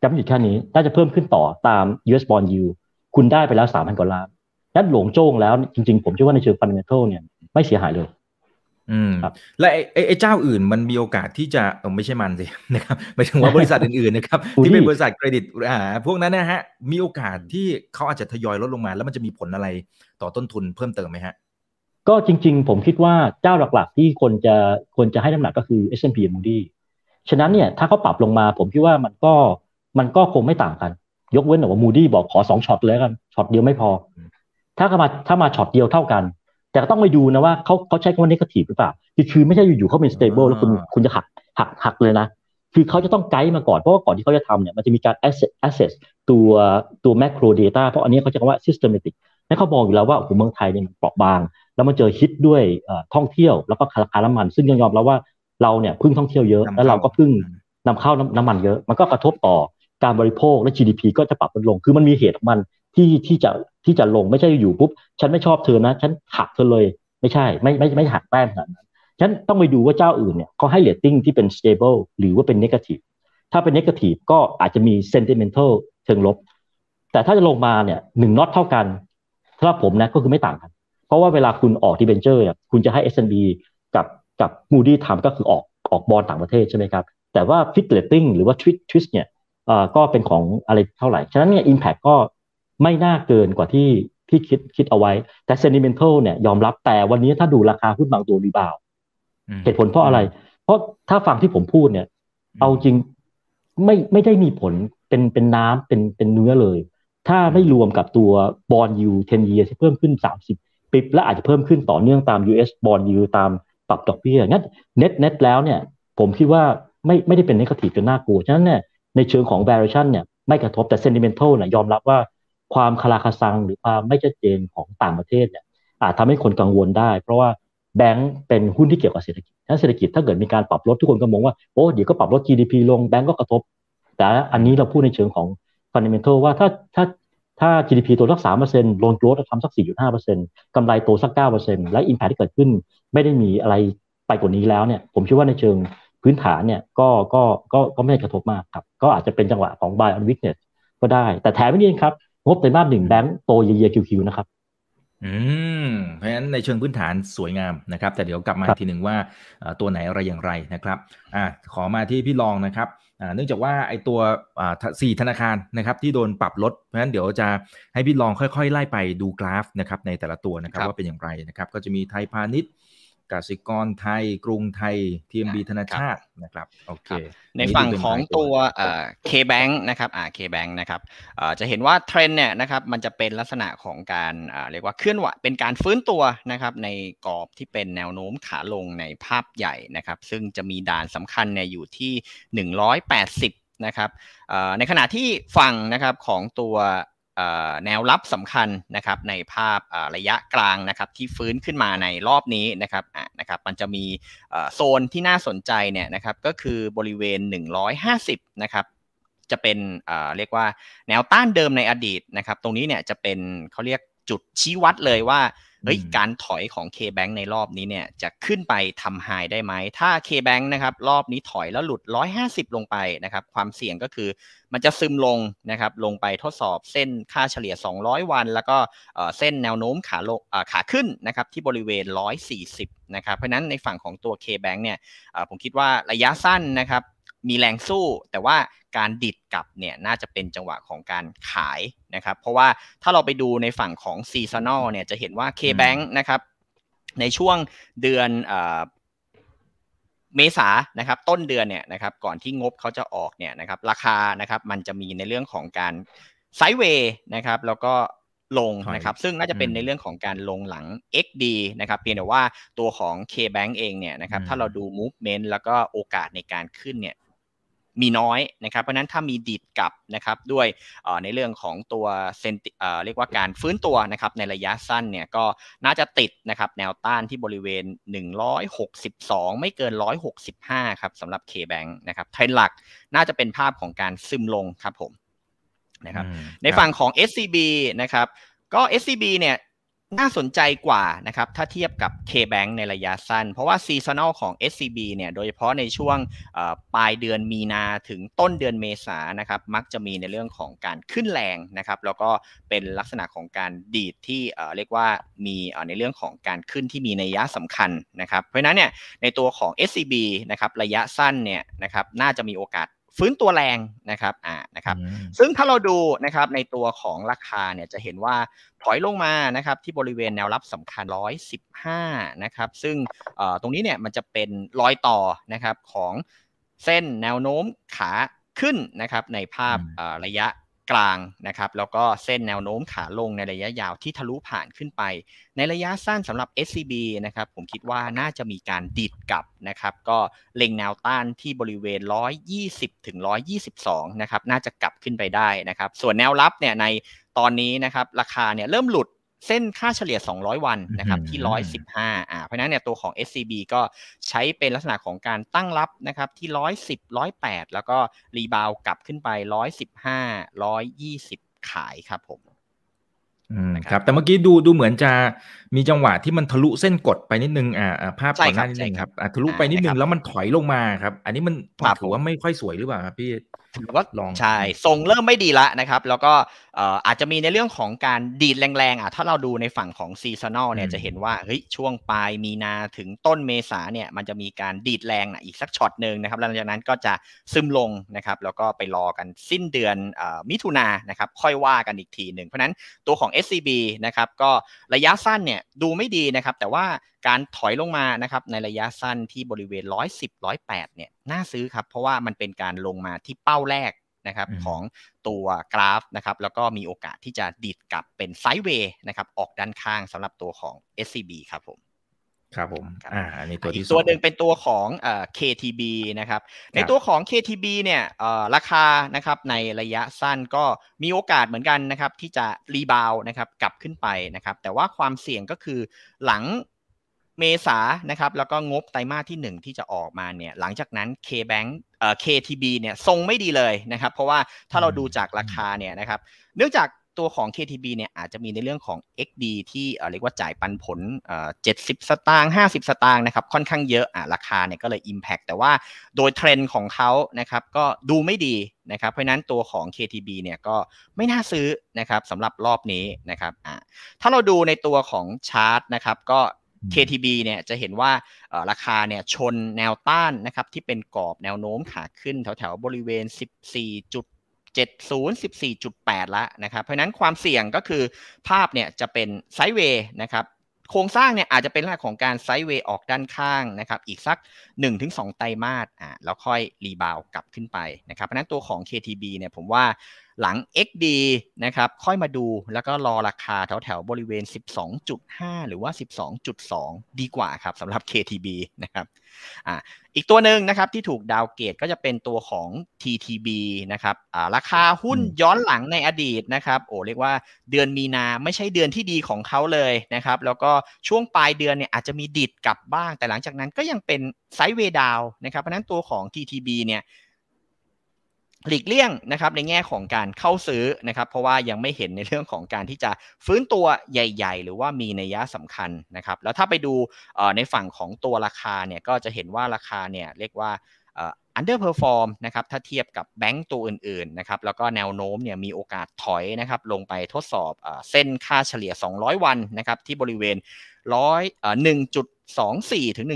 จะไม่หยุดแค่นี้ น่าจะเพิ่มขึ้นต่อตาม US bond yield คุณได้ไปแล้วสามพันกว่าล้าน นั่นหลงโจ้งแล้วจริงๆ ผมเชื่อว่าในเชิงฟันเดเมนทัลเนี่ยไม่เสียหายเลย อืมและไอ้ไอ้เจ้าอื่นมันมีโอกาสที่จะเออไม่ใช่มันสินะครับหมายถึงว่าบริษัทอื่นๆนะครับที่เป็นบริษัทเครดิตอ่าพวกนั้นนะฮะมีโอกาสที่เขาอาจจะทยอยลดลงมา แล้วมันจะมีผลอะไรต่อต้นทุนเพิ่มเติมไหมฮะ ก็จริง ๆ ผมคิดว่าเจ้าหลักๆ ที่คนจะควรจะให้น้ำหนักก็คือ S&P Moody ฉะนั้นเนี่ยถ้าเขาปรับลงมาผมคิดว่ามันก็มันก็คงไม่ต่างกัน ยกเว้นแต่ว่า Moody บอกขอสอง notch เลยกัน notch เดียวไม่พอ ถ้าเขามาถ้ามาช็อตเดียวเท่ากัน แต่ก็ต้องไปดูนะว่าเขาเขาใช้คำว่า negative หรือเปล่าคือคือไม่ใช่อยู่ๆเขาเป็น stable แล้วคุณคุณจะหักหักหักเลยนะ คือเขาจะต้องไกด์มาก่อน เพราะว่าก่อนที่เขาจะทำเนี่ยมันจะมีการ assess assess ตัวตัว macro data เพราะอันนี้เขาจะเรียกว่า systematic นั่นเขาบอกอยู่แล้วว่าโอ้โหเมืองไทยเนี่ยมันเปราะบาง แล้วมันเจอฮิตด้วยท่องเที่ยวแล้วก็ราคาน้ำมัน ซึ่งยอมแล้วว่าเราเนี่ยพึ่งท่องเที่ยวเยอะแล้วเราก็พึ่งนำเข้าน้ำมันเยอะ มันก็กระทบต่อการบริโภคและ GDP ก็จะปรับลดลง คือมันมีเหตุของมัน ที่ที่จะที่จะลงไม่ใช่อยู่ปุ๊บฉันไม่ชอบเธอนะ ฉันหักเธอเลย ไม่ใช่ ไม่ไม่ไม่หักแต้มขนาดนั้นฉันต้องไปดูว่าเจ้าอื่นเนี่ยเขาให้เรตติ้งที่เป็น stable หรือว่าเป็น negative ถ้าเป็น negative ก็อาจจะมี sentimental เชิงลบ แต่ถ้าจะลงมาเนี่ยหนึ่ง notch เท่ากันถ้าผมนะก็คือไม่ต่างกัน เพราะว่าเวลาคุณออกที่เบนเจอร์เนี่ยคุณจะให้ S&B กับกับ Moody ทำก็คือออกออกบอลต่างประเทศใช่ไหมครับแต่ว่า fit rating หรือว่า twist twist เนี่ยก็เป็นของอะไรเท่าไหร่ ฉะนั้นเนี่ย impact ก็ ไม่น่าเกินกว่าที่ที่คิดคิดเอาไว้ แต่ sentimental เนี่ยยอมรับแต่วันนี้ถ้าดูราคาหุ้นบางตัวรีบาวเหตุผลเพราะอะไร เพราะถ้าฟังที่ผมพูดเนี่ย เอาจริงไม่ไม่ได้มีผลเป็นเป็นน้ำเป็นเป็นเนื้อเลย ถ้าไม่รวมกับตัวบอลยู10 year ที่เพิ่มขึ้น 30 bip และอาจจะเพิ่มขึ้นต่อเนื่องตาม US บอลยูตามปรับดอกเบี้ยงั้น net net แล้วเนี่ย ผมคิดว่าไม่ไม่ได้เป็น negative จนน่ากลัว ฉะนั้นเนี่ยในเชิงของ valuation เนี่ยไม่กระทบแต่ sentimental เนี่ยยอมรับว่า ความคาราคาซังหรือความไม่ชัดเจนของต่างประเทศเนี่ยอาจทำให้คนกังวลได้ เพราะว่าแบงก์เป็นหุ้นที่เกี่ยวกับเศรษฐกิจถ้าเศรษฐกิจถ้าเกิดมีการปรับลดทุกคนก็มองว่าโอ้เดี๋ยวก็ปรับลด GDP ลงแบงก์ก็กระทบ แต่อันนี้เราพูดในเชิงของ fundamental ว่าถ้าถ้าถ้า GDP ตัวสักสามเปอร์เซ็นต์ loan growth ทำสักสี่จุดห้าเปอร์เซ็นต์กำไรโตสักเก้าเปอร์เซ็นต์และ impact ที่เกิดขึ้น ไม่ได้มีอะไรไปกว่านี้แล้วเนี่ย ผมคิดว่าในเชิงพื้นฐานเนี่ยก็ก็ก็ก็ไม่กระทบมากครับ ก็อาจจะเป็นจังหวะของ buy on weakness ก็ได้ แต่แถมไม่ดีครับ งบไตรมาสหนึ่งแบงก์โตเยียๆคิวๆนะครับ อืม เพราะฉะนั้นในเชิงพื้นฐานสวยงามนะครับ แต่เดี๋ยวกลับมาทีหนึ่งว่าตัวไหนอะไรอย่างไรนะครับ อ่าขอมาที่พี่รองนะครับอ่าเนื่องจากว่าไอ้ตัวอ่าสี่ธนาคารนะครับที่โดนปรับลด เพราะฉะนั้นเดี๋ยวจะให้พี่รองค่อยๆ ไล่ไปดูกราฟนะครับในแต่ละตัวนะครับว่าเป็นอย่างไรนะครับก็จะมีไทยพาณิชย์ กสิกรไทย กรุงไทย TMB ธนาชาตินะครับโอเคในฝั่งของตัวเคแบงค์นะครับอ่าเคแบงค์นะครับจะเห็นว่าเทรนเนี่ยนะครับมันจะเป็นลักษณะของการเรียกว่าเคลื่อนไหวเป็นการฟื้นตัวนะครับในกรอบที่เป็นแนวโน้มขาลงในภาพใหญ่นะครับ ซึ่งจะมีด่านสำคัญเนี่ยอยู่ที่ 180นะครับในขณะที่ฝั่งนะครับของตัว แนวรับสำคัญนะครับในภาพระยะกลางนะครับที่ฟื้นขึ้นมาในรอบนี้นะครับนะครับมันจะมีโซนที่น่าสนใจเนี่ยนะครับก็คือบริเวณ 150นะครับจะเป็นเรียกว่าแนวต้านเดิมในอดีตนะครับตรงนี้เนี่ยจะเป็นเขาเรียกจุดชี้วัดเลยว่า เฮ้ยการถอยของ K-Bank ในรอบนี้เนี่ยจะขึ้นไปทำไฮได้ไหม ถ้า K-Bank นะครับรอบนี้ถอยแล้วหลุด 150 ลงไปนะครับความเสี่ยงก็คือมันจะซึมลงนะครับลงไปทดสอบเส้นค่าเฉลี่ย 200 วัน แล้วก็เส้นแนวโน้มขาลงขาขึ้นนะครับที่บริเวณ 140นะครับเพราะนั้นในฝั่งของตัว K-Bank เนี่ยผมคิดว่าระยะสั้นนะครับ มีแรงสู้แต่ว่าการดิดกลับเนี่ยน่าจะเป็นจังหวะของการขายนะครับ เพราะว่าถ้าเราไปดูในฝั่งของ seasonal เนี่ยจะเห็นว่า K-Bank นะครับ ในช่วงเดือนเมษานะครับต้นเดือนเนี่ยนะครับก่อนที่งบเขาจะออกเนี่ยนะครับราคานะครับมันจะมีในเรื่องของการ sideway นะครับแล้วก็ลงนะครับซึ่งน่าจะเป็นในเรื่องของการลงหลัง XD นะครับเพียงแต่ว่าตัวของ K-Bank เองเนี่ยนะครับถ้าเราดู movement แล้วก็โอกาสในการขึ้นเนี่ย มีน้อยนะครับเพราะนั้นถ้ามีดีดกลับนะครับด้วยในเรื่องของตัวเซนเรียกว่าการฟื้นตัวนะครับในระยะสั้นเนี่ยก็น่าจะติดนะครับแนวต้านที่บริเวณ 162 ไม่เกิน 165 ครับสำหรับ K-Bank นะครับเทรนหลักน่าจะเป็นภาพของการซึมลงครับผมนะครับในฝั่งของ SCB นะครับก็ SCB เนี่ย น่าสนใจกว่านะครับถ้าเทียบกับ K-Bank ในระยะสั้น เพราะว่าซีซันอลของ SCB เนี่ยโดยเฉพาะในช่วงปลายเดือนมีนาถึงต้นเดือนเมษานะครับมักจะมีในเรื่องของการขึ้นแรงนะครับแล้วก็เป็นลักษณะของการดีดที่เรียกว่ามีในเรื่องของการขึ้นที่มีนัยยะสำคัญนะครับเพราะฉะนั้นเนี่ยในตัวของ SCB นะครับระยะสั้นเนี่ยนะครับน่าจะมีโอกาส ฟื้นตัวแรงนะครับอ่านะครับ ซึ่งถ้าเราดูนะครับในตัวของราคาเนี่ยจะเห็นว่าถอยลงมานะครับที่บริเวณแนวรับสำคัญ 115 นะครับ ซึ่งตรงนี้เนี่ยมันจะเป็นรอยต่อนะครับของเส้นแนวโน้มขาขึ้นนะครับในภาพระยะ กลางนะครับแล้วก็เส้นแนวโน้มขาลงในระยะยาวที่ทะลุผ่านขึ้นไป ในระยะสั้นสำหรับ SCB นะครับผมคิดว่าน่าจะมีการดิดกลับนะครับก็เล็งแนวต้านที่บริเวณ 120ถึง122นะครับน่าจะกลับขึ้นไปได้นะครับส่วนแนวรับเนี่ยในตอนนี้นะครับราคาเนี่ยเริ่มหลุด เส้นค่าเฉลี่ย 200 วันนะครับที่ 115อ่าเพราะนั้นเนี่ยตัวของ SCB ก็ใช้เป็นลักษณะของการตั้งรับนะครับที่ 110 108 แล้วก็รีบาวกลับขึ้นไป 115 120 ขายครับผมครับแต่เมื่อกี้ดูดูเหมือนจะ มีจังหวะที่มันทะลุเส้นกดไปนิดนึงอ่าภาพก่อนหน้านิดนึงครับทะลุไปนิดนึงแล้วมันถอยลงมาครับ อันนี้มันถือว่าไม่ค่อยสวยหรือเปล่าครับพี่ถือว่าลองใช่ทรงเริ่มไม่ดีละนะครับ แล้วก็อาจจะมีในเรื่องของการดีดแรงๆอะถ้าเราดูในฝั่งของ seasonal เนี่ยจะเห็นว่าเฮ้ยช่วงปลายมีนาถึงต้นเมษาเนี่ยมันจะมีการดีดแรงอีกสักช็อตหนึ่งนะครับหลังจากนั้นก็จะซึมลงนะครับ แล้วก็ไปรอกันสิ้นเดือนมิถุนายนนะครับ ค่อยว่ากันอีกทีหนึ่งเพราะนั้นตัวของ SCB นะครับก็ระยะสั้นเนี่ยดูไม่ดีนะครับ แต่ว่าการถอยลงมานะครับในระยะสั้นที่บริเวณ 110 108 เนี่ยน่าซื้อครับ เพราะว่ามันเป็นการลงมาที่เป้าแรกนะครับของตัวกราฟนะครับแล้วก็มีโอกาสที่จะดิดกลับเป็นไซด์เวย์นะครับออกด้านข้างสำหรับตัวของ SCB ครับผม ครับผม อ่าอันนี้ตัวที่ตัวหนึ่งเป็นตัวของเอ่อ KTB นะครับ ในตัวของ KTB เนี่ยเอ่อราคานะครับในระยะสั้นก็มีโอกาสเหมือนกันนะครับที่จะรีบาวนะครับกลับขึ้นไปนะครับ แต่ว่าความเสี่ยงก็คือหลังเมษานะครับแล้วก็งบไตรมาสที่ 1 ที่จะออกมาเนี่ยหลังจากนั้น K-Bank เอ่อ KTB เนี่ยทรงไม่ดีเลยนะครับ เพราะว่าถ้าเราดูจากราคาเนี่ยนะครับ เนื่องจาก ตัวของ KTB เนี่ยอาจจะมีในเรื่องของ XD ที่เรียกว่าจ่ายปันผลเจ็ดสิบสตางค์ห้าสิบสตางค์นะครับค่อนข้างเยอะอะราคาเนี่ยก็เลย Impact แต่ว่าโดยเทรนด์ของเขานะครับก็ดูไม่ดีนะครับเพราะนั้นตัวของ KTB เนี่ยก็ไม่น่าซื้อนะครับสำหรับรอบนี้นะครับอะถ้าเราดูในตัวของชาร์ตนะครับก็ KTB เนี่ยจะเห็นว่าราคาเนี่ยชนแนวต้านนะครับที่เป็นกรอบแนวโน้มขาขึ้นแถวๆบริเวณ 14จุด 70 14.8ละนะครับเพราะนั้นความเสี่ยงก็คือภาพเนี่ยจะเป็นไซด์เวย์นะครับโครงสร้างเนี่ยอาจจะเป็นลักษณะของการไซด์เวย์ออกด้านข้างนะครับอีกสัก 1-2 ไตรมาสอ่าแล้วค่อยรีบาวกลับขึ้นไปนะครับเพราะนั้นตัวของ KTB เนี่ยผมว่าหลัง XD นะครับค่อยมาดูแล้วก็รอราคาแถวแถวบริเวณ 12.5 หรือว่า 12.2 ดีกว่าครับสำหรับ KTB นะครับอ่าอีกตัวหนึ่งนะครับที่ถูกดาวเกตก็จะเป็นตัวของ TTB นะครับอ่าราคาหุ้นย้อนหลังในอดีตนะครับโอ้เรียกว่าเดือนมีนาไม่ใช่เดือนที่ดีของเขาเลยนะครับแล้วก็ช่วงปลายเดือนเนี่ยอาจจะมีดิดกลับบ้าง แต่หลังจากนั้นก็ยังเป็นsideway down นะครับเพราะนั้นตัวของ TTB เนี่ย หลีกเลี่ยงนะครับในแง่ของการเข้าซื้อนะครับ เพราะว่ายังไม่เห็นในเรื่องของการที่จะฟื้นตัวใหญ่ ๆ หรือว่ามีนัยยะสำคัญนะครับ แล้วถ้าไปดูในฝั่งของตัวราคาเนี่ยก็จะเห็นว่าราคาเนี่ยเรียกว่า underperform นะครับถ้าเทียบกับแบงก์ตัวอื่นๆนะครับแล้วก็แนวโน้มเนี่ยมีโอกาสถอยนะครับลงไปทดสอบเส้นค่าเฉลี่ย 200 วันนะครับที่บริเวณร้อยหนึ่งจุด1.24ถึง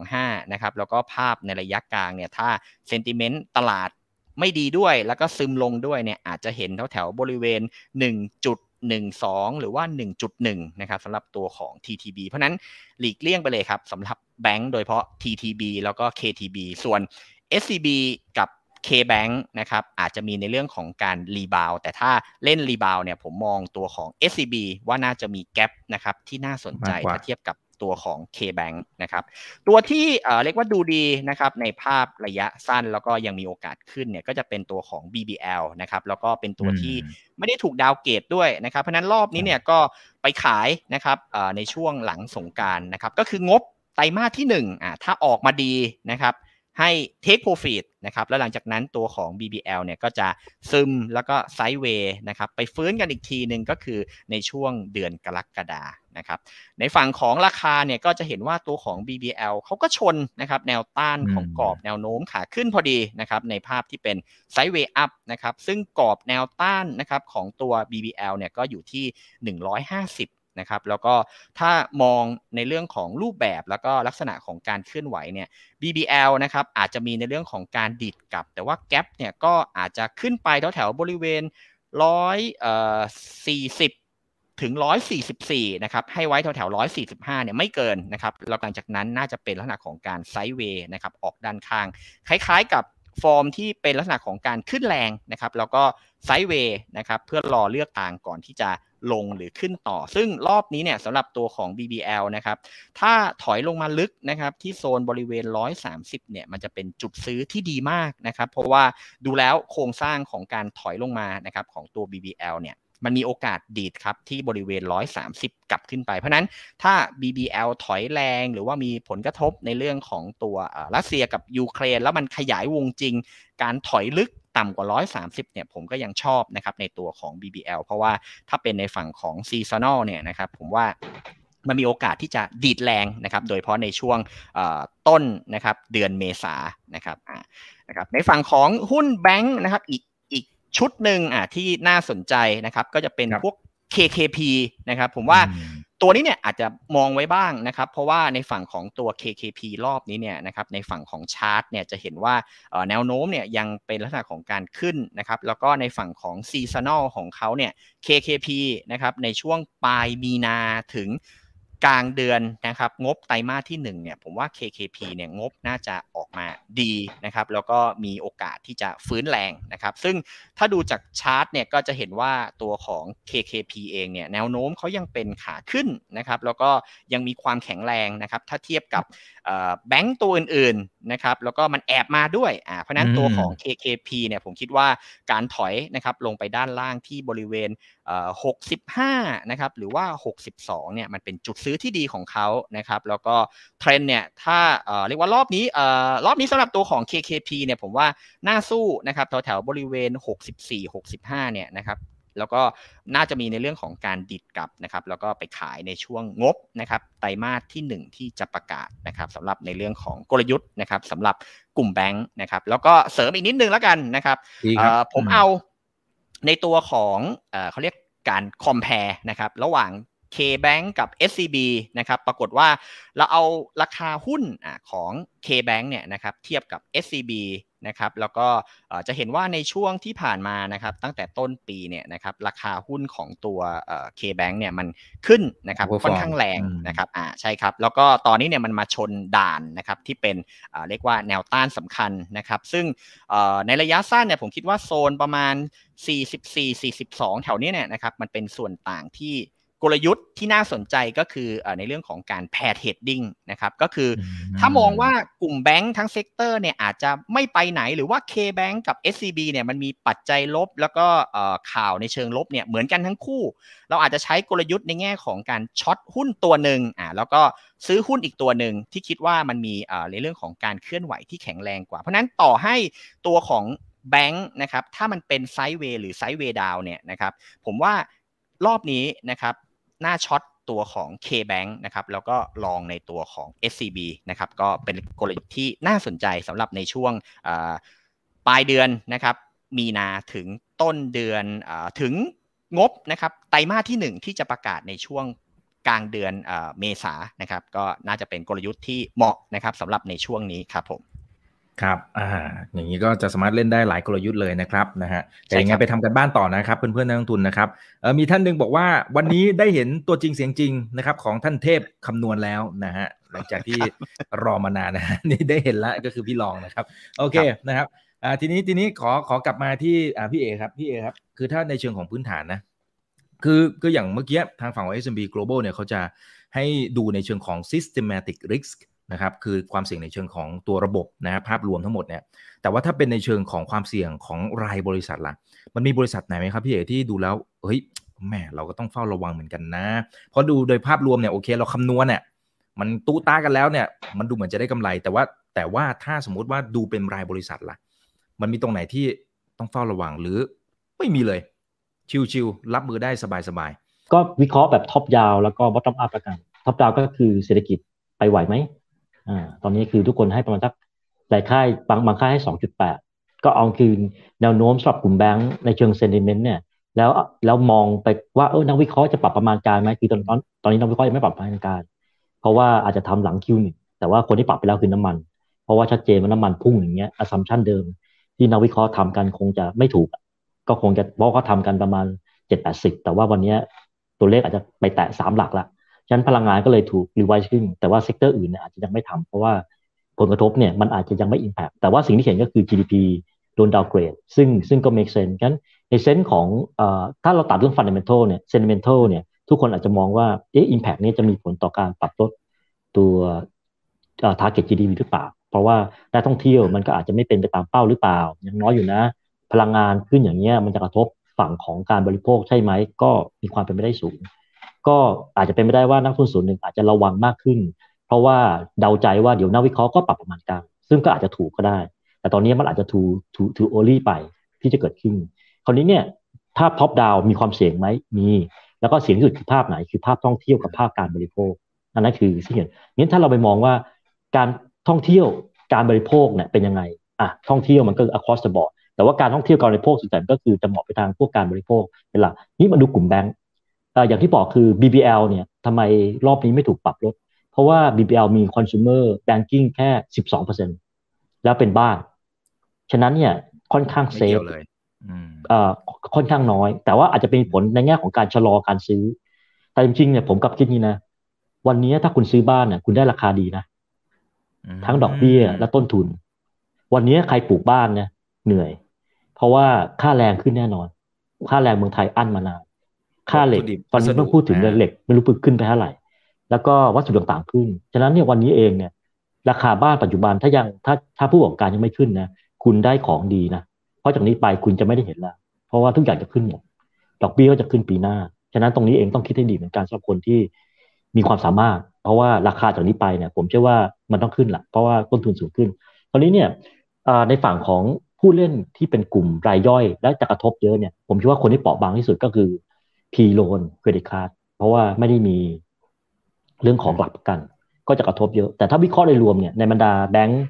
1.25นะครับแล้วก็ภาพในระยะกลางเนี่ยถ้าเซนติเมนต์ตลาด ไม่ดีด้วยแล้วก็ซึมลงด้วยเนี่ยอาจจะเห็นแถวแถวบริเวณ 1.12 หรือว่า 1.1 นะครับสำหรับตัวของ TTB เพราะนั้นหลีกเลี่ยงไปเลยครับสำหรับแบงก์โดยเฉพาะ TTB แล้วก็ KTB ส่วน SCB กับ K-Bank นะครับอาจจะมีในเรื่องของการรีบาวแต่ถ้าเล่นรีบาวเนี่ยผมมองตัวของ SCB ว่าน่าจะมีแกลบนะครับที่น่าสนใจถ้าเทียบกับ ตัวของ K-Bank นะครับตัวที่เรียกว่าดูดีนะครับในภาพระยะสั้นแล้วก็ยังมีโอกาสขึ้นเนี่ยก็จะเป็นตัวของ BBL นะครับแล้วก็เป็นตัวที่ไม่ได้ถูกดาวเกตด้วยนะครับเพราะนั้นรอบนี้เนี่ยก็ไปขายนะครับในช่วงหลังสงการนะครับก็คืองบไตรมาสที่1อ่าถ้าออกมาดีนะครับ ให้ take profit นะครับแล้วหลังจากนั้นตัวของ BBL เนี่ยก็จะซึมแล้วก็ไซด์เวย์นะครับไปฟื้นกันอีกทีหนึ่งก็คือในช่วงเดือนกรกฎานะครับในฝั่งของราคาเนี่ยก็จะเห็นว่าตัวของ BBL เขาก็ชนนะครับแนวต้านของกรอบแนวโน้มขาขึ้นพอดีนะครับในภาพที่เป็นไซด์เวย์อัพนะครับซึ่งกรอบแนวต้านนะครับของตัว BBL เนี่ยก็อยู่ที่ 150 นะครับแล้วก็ถ้ามองในเรื่องของรูปแบบแล้วก็ลักษณะของการเคลื่อนไหวเนี่ย BBL นะครับอาจจะมีในเรื่องของการดิดกลับ แต่ว่าแกลบเนี่ยก็อาจจะขึ้นไปแถวแถวบริเวณร้อยเอ่อสี่สิบถึง 144 นะครับ ให้ไว้แถวแถว145 เนี่ยไม่เกินนะครับ แล้วหลังจากนั้นน่าจะเป็นลักษณะของการไซด์เวย์นะครับ ออกด้านข้าง คล้ายๆกับฟอร์มที่เป็นลักษณะของการขึ้นแรงนะครับ แล้วก็ไซด์เวย์นะครับ เพื่อรอเลือกทางก่อนที่จะ ลงหรือขึ้นต่อ ซึ่งรอบนี้เนี่ยสำหรับตัวของ BBL นะครับ ถ้าถอยลงมาลึกนะครับ ที่โซนบริเวณ 130 เนี่ย มันจะเป็นจุดซื้อที่ดีมากนะครับ เพราะว่าดูแล้วโครงสร้างของการถอยลงมานะครับของตัว BBL เนี่ยมันมีโอกาสดีดครับที่บริเวณ 130 กลับขึ้นไป เพราะนั้นถ้า BBL ถอยแรงหรือว่ามีผลกระทบในเรื่องของตัวรัสเซียกับยูเครน แล้วมันขยายวงจริง การถอยลึก ต่ำกว่า 130เนี่ยผมก็ยังชอบนะครับในตัวของ BBL เพราะว่าถ้าเป็นในฝั่งของ seasonal เนี่ยนะครับผมว่ามันมีโอกาสที่จะดีดแรงนะครับ โดยเฉพาะในช่วงต้นนะครับเดือนเมษานะครับนะครับ ในฝั่งของหุ้นแบงค์นะครับอีกอีกชุดหนึ่งอะที่น่าสนใจนะครับ ก็จะเป็นพวก KKP นะครับ ผมว่า ตัวนี้เนี่ยอาจจะมองไว้บ้างนะครับ เพราะว่าในฝั่งของตัว KKP รอบนี้เนี่ยนะครับในฝั่งของชาร์ตเนี่ยจะเห็นว่าแนวโน้มเนี่ยยังเป็นลักษณะของการขึ้นนะครับแล้วก็ในฝั่งของ seasonal ของเขาเนี่ย KKP นะครับในช่วงปลายมีนาถึง กลางเดือนนะครับงบไตรมาสที่1เนี่ยผมว่า KKP เนี่ยงบน่าจะออกมาดีนะครับแล้วก็มีโอกาสที่จะฟื้นแรงนะครับซึ่งถ้าดูจากชาร์ตเนี่ยก็จะเห็นว่าตัวของ KKP เองเนี่ยแนวโน้มเขายังเป็นขาขึ้นนะครับแล้วก็ยังมีความแข็งแรงนะครับถ้าเทียบกับแบงก์ตัวอื่นๆนะครับแล้วก็มันแอบมาด้วยอ่าเพราะนั้นตัวของ KKP เนี่ยผมคิดว่าการถอยนะครับลงไปด้านล่างที่บริเวณ65 นะครับ หรือว่า 62 เนี่ย มันเป็นจุดซื้อที่ดีของเขานะครับ แล้วก็เทรนเนี่ย ถ้าเรียกว่ารอบนี้รอบนี้สำหรับตัวของ KKP เนี่ย ผมว่าน่าสู้นะครับ แถวแถวบริเวณ 64-65 เนี่ยนะครับแล้วก็น่าจะมีในเรื่องของการดิดกลับนะครับ แล้วก็ไปขายในช่วงงบนะครับไตรมาสที่ 1 ที่จะประกาศนะครับสำหรับในเรื่องของกลยุทธ์นะครับสำหรับกลุ่มแบงค์นะครับ แล้วก็เสริมอีกนิดนึงแล้วกันนะครับผมเอา ในตัวของเขาเรียกการคอมเพลนะครับระหว่าง K-Bank กับ SCB นะครับปรากฏว่าเราเอาราคาหุ้นของ K-Bank เนี่ยนะครับเทียบกับ SCB นะครับแล้วก็จะเห็นว่าในช่วงที่ผ่านมานะครับตั้งแต่ต้นปีเนี่ยนะครับราคาหุ้นของตัว K-Bank เนี่ยมันขึ้นนะครับค่อนข้างแรงนะครับอ่าใช่ครับแล้วก็ตอนนี้เนี่ยมันมาชนด่านนะครับที่เป็นเรียกว่าแนวต้านสำคัญนะครับซึ่งในระยะสั้นเนี่ยผมคิดว่าโซนประมาณ 44-42 แถวนี้เนี่ยนะครับมันเป็นส่วนต่างที่ กลยุทธ์ที่น่าสนใจก็คือในเรื่องของการ pair trading นะครับก็คือถ้ามองว่ากลุ่มแบงค์ทั้ง sector เนี่ยอาจจะไม่ไปไหนหรือว่า K-Bank กับ SCB เนี่ยมันมีปัจจัยลบ แล้วก็ข่าวในเชิงลบเนี่ยเหมือนกันทั้งคู่ เราอาจจะใช้กลยุทธ์ในแง่ของการ short หุ้นตัวหนึ่งอ่าแล้วก็ซื้อหุ้นอีกตัวหนึ่งที่คิดว่ามันมีในเรื่องของการเคลื่อนไหวที่แข็งแรงกว่า เพราะนั้นต่อให้ตัวของแบงค์นะครับถ้ามันเป็น sideway หรือ sideway down เนี่ยนะครับผมว่ารอบนี้นะครับ น่า short ตัวของ K-Bank นะครับแล้วก็ long ในตัวของ SCB นะครับก็เป็นกลยุทธ์ที่น่าสนใจสำหรับในช่วงปลายเดือนนะครับมีนาถึงต้นเดือนอถึงงบนะครับไตรมาสที่ 1 ที่จะประกาศในช่วงกลางเดือนเมษานะครับก็น่าจะเป็นกลยุทธ์ที่เหมาะนะครับสำหรับในช่วงนี้ครับผม ครับ อ่า อย่างนี้ก็จะสามารถเล่นได้หลายกลยุทธ์เลยนะครับนะฮะ แต่ยังไงไปทำกันบ้านต่อนะครับ เพื่อนๆนักลงทุนนะครับ เออมีท่านหนึ่งบอกว่าวันนี้ได้เห็นตัวจริงเสียงจริงนะครับของท่านเทพคำนวณแล้วนะฮะ หลังจากที่รอมานานนะนี่ได้เห็นแล้วก็คือพี่รองนะครับ โอเคนะครับ อ่า ทีนี้ทีนี้ขอขอกลับมาที่อ่าพี่เอครับ พี่เอครับ คือถ้าในเชิงของพื้นฐานนะ คือคืออย่างเมื่อกี้ทางฝั่งของ S&P Global เนี่ยเขาจะให้ดูในเชิงของ systematic risk นะครับคือความเสี่ยงในเชิงของตัวระบบนะครับภาพรวมทั้งหมดเนี่ยแต่ว่าถ้าเป็นในเชิงของความเสี่ยงของรายบริษัทล่ะ มันมีบริษัทไหนไหมครับพี่เอกที่ดูแล้วเฮ้ยแม่เราก็ต้องเฝ้าระวังเหมือนกันนะ เพราะดูโดยภาพรวมเนี่ยโอเคเราคำนวณเนี่ยมันตู้ตากันแล้วเนี่ยมันดูเหมือนจะได้กำไร แต่ว่าแต่ว่าถ้าสมมุติว่าดูเป็นรายบริษัทล่ะ มันมีตรงไหนที่ต้องเฝ้าระวังหรือไม่มีเลย ชิวๆรับมือได้สบายๆก็วิเคราะห์แบบ top down แล้วก็ bottom up กัน top down ก็คือเศรษฐกิจไปไหวไหม อ่าตอนนี้คือทุกคนให้ประมาณสักหลายค่ายบางบางค่ายให้สองจุดแปดก็เอาคืนแนวโน้มสำหรับกลุ่มแบงก์ในเชิง sentiment เนี่ยแล้วแล้วมองไปว่าเออนักวิเคราะห์จะปรับประมาณการไหมคือตอนตอนตอนนี้นักวิเคราะห์ยังไม่ปรับประมาณการ เพราะว่าอาจจะทำหลัง Q หนึ่งแต่ว่าคนที่ปรับไปแล้วคือน้ำมัน เพราะว่าชัดเจนว่าน้ำมันพุ่งอย่างเงี้ย assumption เดิม ที่นักวิเคราะห์ทำกันคงจะไม่ถูก ก็คงจะเพราะเขาทำกันประมาณเจ็ดแปดสิบแต่ว่าวันนี้ตัวเลขอาจจะไปแตะสามหลักละ ฉะนั้นพลังงานก็เลยถูก revise ขึ้น แต่ว่า sector อื่นเนี่ยอาจจะยังไม่ทำเพราะว่าผลกระทบเนี่ยมันอาจจะยังไม่ impact แต่ว่าสิ่งที่เห็นก็คือ GDP โดนดาวเกรดซึ่งซึ่งก็ make sense กันในเซนส์ของอถ้าเราตัดเรื่อง fundamental เนี่ย sentimental เนี่ยทุกคนอาจจะมองว่าเอ๊ะ impact นี้จะมีผลต่อการปรับลดตัว target GDP หรือเปล่า เพราะว่านักท่องเที่ยวมันก็อาจจะไม่เป็นไปตามเป้าหรือเปล่า ยังน้อยอยู่นะ พลังงานขึ้นอย่างเงี้ยมันจะกระทบฝั่งของการบริโภคใช่ไหมก็มีความเป็นไปได้สูง ก็อาจจะเป็นไปได้ว่านักทุนส่วนหนึ่งอาจจะระวังมากขึ้น เพราะว่าเดาใจว่าเดี๋ยวนักวิเคราะห์ก็ปรับประมาณการซึ่งก็อาจจะถูกก็ได้ แต่ตอนนี้มันอาจจะถูถูถูโอลี่ไปที่จะเกิดขึ้น คราวนี้เนี่ยถ้าท็อปดาวมีความเสี่ยงไหมมี แล้วก็เสี่ยงที่สุดคือภาพไหน คือภาพท่องเที่ยวกับภาพการบริโภคอันนั้นคือสิ่งนี้ถ้าเราไปมองว่าการท่องเที่ยวการบริโภคเนี่ยเป็นยังไงอะท่องเที่ยวมันก็ across the board แต่ว่าการท่องเที่ยวการบริโภคส่วนใหญ่ก็คือจะเหมาะไปทางพวกการบริโภคเป็นหลักนี่มาดูกลุ่มแบงก์ อย่างที่บอกคือ BBL เนี่ยทำไมรอบนี้ไม่ถูกปรับลด เพราะว่า BBL มี consumer banking แค่ 12%แล้วเป็นบ้าน ฉะนั้นเนี่ยค่อนข้างเซฟค่อนข้างน้อย แต่ว่าอาจจะเป็นผลในแง่ของการชะลอการซื้อ แต่จริงๆเนี่ยผมกับคิดนี้นะ วันนี้ถ้าคุณซื้อบ้านเนี่ยคุณได้ราคาดีนะ ทั้งดอกเบี้ยและต้นทุน วันนี้ใครปลูกบ้านเนี่ยเหนื่อย เพราะว่าค่าแรงขึ้นแน่นอน ค่าแรงเมืองไทยอั้นมานาน ค่าเหล็กตอนนี้ต้องพูดถึงเหล็กไม่รู้ปึกขึ้นไปเท่าไหร่ แล้วก็วัสดุต่างๆขึ้น ฉะนั้นเนี่ยวันนี้เองเนี่ย ราคาบ้านปัจจุบันถ้ายังถ้าถ้าผู้ประกอบการยังไม่ขึ้นนะคุณได้ของดีนะเพราะจากนี้ไปคุณจะไม่ได้เห็นแล้วเพราะว่าทุกอย่างจะขึ้นหมดดอกเบี้ยก็จะขึ้นปีหน้า ฉะนั้นตรงนี้เองต้องคิดให้ดีเหมือนกันสำหรับคนที่มีความสามารถ เพราะว่าราคาจากนี้ไปเนี่ย ผมเชื่อว่ามันต้องขึ้นแหละเพราะว่าต้นทุนสูงขึ้น ตอนนี้เนี่ยในฝั่งของผู้เล่นที่เป็นกลุ่มรายย่อย และจะกระทบเยอะเนี่ย ผมคิดว่าคนที่เปราะบางที่สุดก็คือ P-loan credit card เพราะว่าไม่ได้มีเรื่องของหลักประกัน ก็จะกระทบเยอะ แต่ถ้าวิเคราะห์โดยรวมเนี่ยในบรรดาแบงก์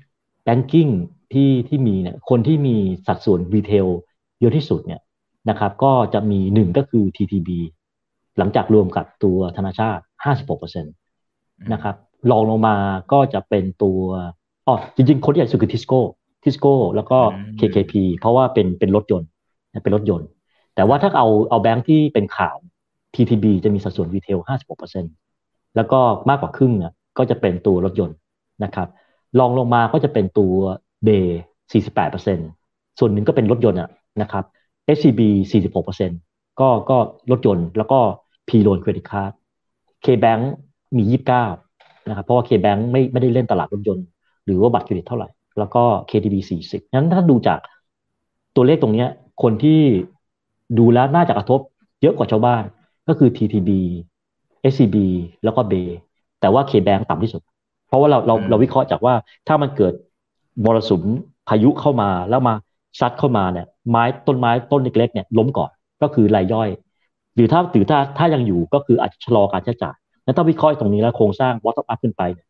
banking ที่ที่มีเนี่ยคนที่มีสัดส่วน retail เยอะที่สุดเนี่ยนะครับ ก็จะมีหนึ่งก็คือ TTB หลังจากรวมกับตัวธนาชาติ 56%นะครับรองลงมาก็จะเป็นตัวอ๋อจริง ๆ คนที่ใหญ่สุดคือทิสโก้ทิสโก้แล้วก็ KKP เพราะว่าเป็นเป็นรถยนต์เป็นรถยนต์ แต่ว่าถ้าเอาเอาแบงค์ที่เป็นข่าว TTB จะมีสัดส่วน retail 56%แล้วก็มากกว่าครึ่งน่ะก็จะเป็นตัวรถยนต์นะครับรองลงมาก็จะเป็นตัว BAY 48%ส่วนหนึ่งก็เป็นรถยนต์นะครับ SCB 46%ก็ก็รถยนต์แล้วก็ P loan credit card KBank มี 29นะครับเพราะว่า KBank ไม่ไม่ได้เล่นตลาดรถยนต์ หรือว่าบัตรเครดิตเท่าไหร่ แล้วก็ KTB 40งั้นถ้าดูจากตัวเลขตรงนี้คนที่ ดูแล้วน่าจะกระทบเยอะกว่าชาวบ้าน ก็คือ TTB SCB แล้วก็เบแต่ว่า KBank ต่ำที่สุด เพราะว่าเราเราเราวิเคราะห์จากว่าถ้ามันเกิดมรสุมพายุเข้ามาแล้วมาซัดเข้ามาเนี่ยไม้ต้นไม้ต้นเล็กๆเนี่ยล้มก่อนก็คือรายย่อย หรือถ้าถือถ้าถ้ายังอยู่ก็คืออาจจะชะลอการใช้จ่ายแล้วถ้าวิเคราะห์ตรงนี้แล้วโครงสร้าง bottom up ขึ้นไปเนี่ย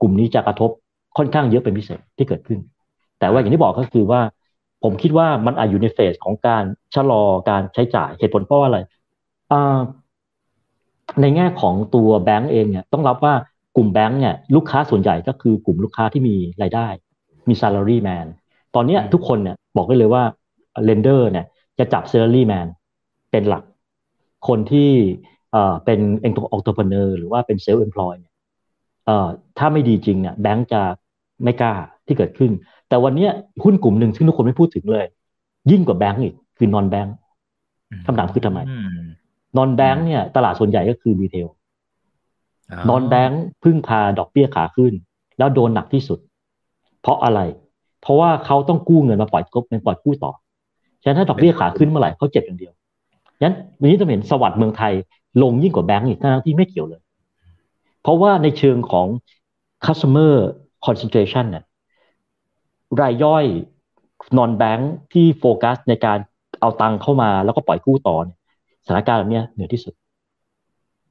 กลุ่มนี้จะกระทบค่อนข้างเยอะเป็นพิเศษที่เกิดขึ้น แต่ว่าอย่างที่บอกก็คือว่า ผมคิดว่ามันอาจอยู่ในเฟสของการชะลอการใช้จ่ายเหตุผลเพราะว่าอะไรในแง่ของตัวแบงก์เองเนี่ยต้องรับว่ากลุ่มแบงก์เนี่ยลูกค้าส่วนใหญ่ก็คือกลุ่มลูกค้าที่มีรายได้ มี salary man ตอนนี้ทุกคนเนี่ยบอกได้เลยว่า lender เนี่ยจะจับ salary man เป็นหลัก คนที่เอ่อเป็นเองตัว entrepreneur หรือว่าเป็น self employed เนี่ยเอ่อถ้าไม่ดีจริงเนี่ยแบงก์จะไม่กล้า ที่เกิดขึ้น แต่วันนี้หุ้นกลุ่มหนึ่งซึ่งทุกคนไม่พูดถึงเลย ยิ่งกว่าแบงก์อีกคือ non bank คำถามคือทำไม นอนแบงค์เนี่ย ตลาดส่วนใหญ่ก็คือรีเทลนอนแบงค์พึ่งพาดอกเบี้ยขาขึ้น แล้วโดนหนักที่สุด เพราะอะไร เพราะว่าเขาต้องกู้เงินมาปล่อยกบเงินปล่อยกู้ต่อฉะนั้นถ้าดอกเบี้ยขาขึ้นเมื่อไหร่เขาเจ็บอย่างเดียวฉะนั้นวันนี้จะเห็นสวัสด์เมืองไทย ลงยิ่งกว่าแบงก์อีกทั้งที่ไม่เกี่ยวเลย เพราะว่าในเชิงของ customer concentration เนี่ย รายย่อยนอนแบงค์ที่โฟกัสในการเอาตังค์เข้ามาแล้วก็ปล่อยกู้ต่อเนี่ยสถานการณ์แบบนี้เหนือที่สุด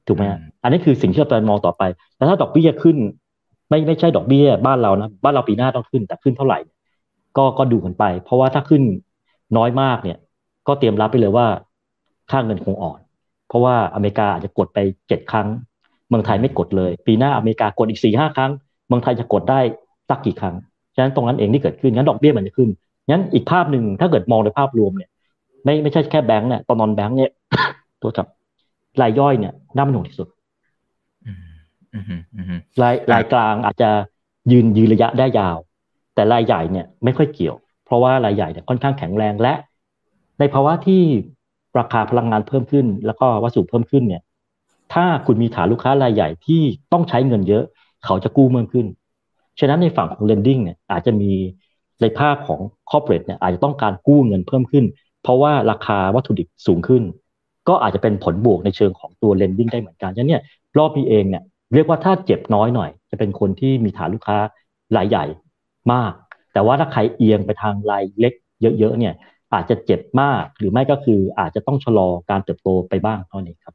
ถูกไหมอันนี้คือสิ่งที่เราจะมองต่อไป แล้วถ้าดอกเบี้ยขึ้น ไม่ไม่ใช่ดอกเบี้ย บ้านเรานะบ้านเราปีหน้าต้องขึ้น แต่ขึ้นเท่าไหร่ ก็ก็ดูกันไป เพราะว่าถ้าขึ้นน้อยมากเนี่ย ก็เตรียมรับไปเลยว่าค่าเงินคงอ่อน เพราะว่าอเมริกาอาจจะกดไปเจ็ดครั้ง เมืองไทยไม่กดเลย ปีหน้าอเมริกากดอีกสี่ห้าครั้ง เมืองไทยจะกดได้สักกี่ครั้ง ฉะนั้นตรงนั้นเองที่เกิดขึ้นงั้นดอกเบี้ยมันจะขึ้นงั้นอีกภาพหนึ่งถ้าเกิดมองในภาพรวมเนี่ย ไม่ไม่ใช่แค่แบงก์เนี่ยตอนนอนแบงก์เนี่ยตัวจับรายย่อยเนี่ยน่าเป็นห่วงที่สุดรายรายกลางอาจจะยืนยืนระยะได้ยาว แต่รายใหญ่เนี่ยไม่ค่อยเกี่ยว เพราะว่ารายใหญ่เนี่ยค่อนข้างแข็งแรงและ ในภาวะที่ราคาพลังงานเพิ่มขึ้น แล้วก็วัสดุเพิ่มขึ้นเนี่ย ถ้าคุณมีฐานลูกค้ารายใหญ่ที่ต้องใช้เงินเยอะ เขาจะกู้เพิ่มขึ้น ฉะนั้นในฝั่งของ lending เนี่ยอาจจะมีในภาพของ corporate เนี่ยอาจจะต้องการกู้เงินเพิ่มขึ้น เพราะว่าราคาวัตถุดิบสูงขึ้น ก็อาจจะเป็นผลบวกในเชิงของตัวเลนดิ้งได้เหมือนกันฉะนั้นเนี่ยรอบนี้เองเนี่ยเรียกว่าถ้าเจ็บน้อยหน่อย จะเป็นคนที่มีฐานลูกค้ารายใหญ่มาก แต่ว่าถ้าใครเอียงไปทางรายเล็กเยอะๆเนี่ยอาจจะเจ็บมากหรือไม่ก็คืออาจจะต้องชะลอการเติบโตไปบ้างเท่านี้ครับ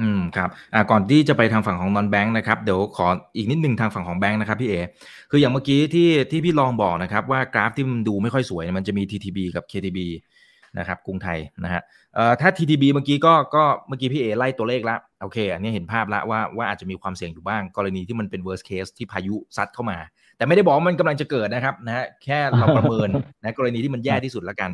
อืมครับอ่าก่อนที่จะไปทางฝั่งของนอนแบงค์นะครับเดี๋ยวขออีกนิดนึงทางฝั่งของแบงค์นะครับพี่เอคืออย่างเมื่อกี้ที่ที่พี่ลองบอกนะครับว่ากราฟที่มันดูไม่ค่อยสวยมันจะมี TTB กับ KTB นะครับกรุงไทยนะฮะเอ่อถ้า TTB เมื่อกี้ก็ก็เมื่อกี้พี่เอไล่ตัวเลขแล้วโอเค อันนี้เห็นภาพแล้วว่าว่าอาจจะมีความเสี่ยงอยู่บ้าง กรณีที่มันเป็น worst case ที่พายุซัดเข้ามา แต่ไม่ได้บอกว่ามันกำลังจะเกิดนะครับนะฮะแค่เราประเมินนะกรณีที่มันแย่ที่สุดละกัน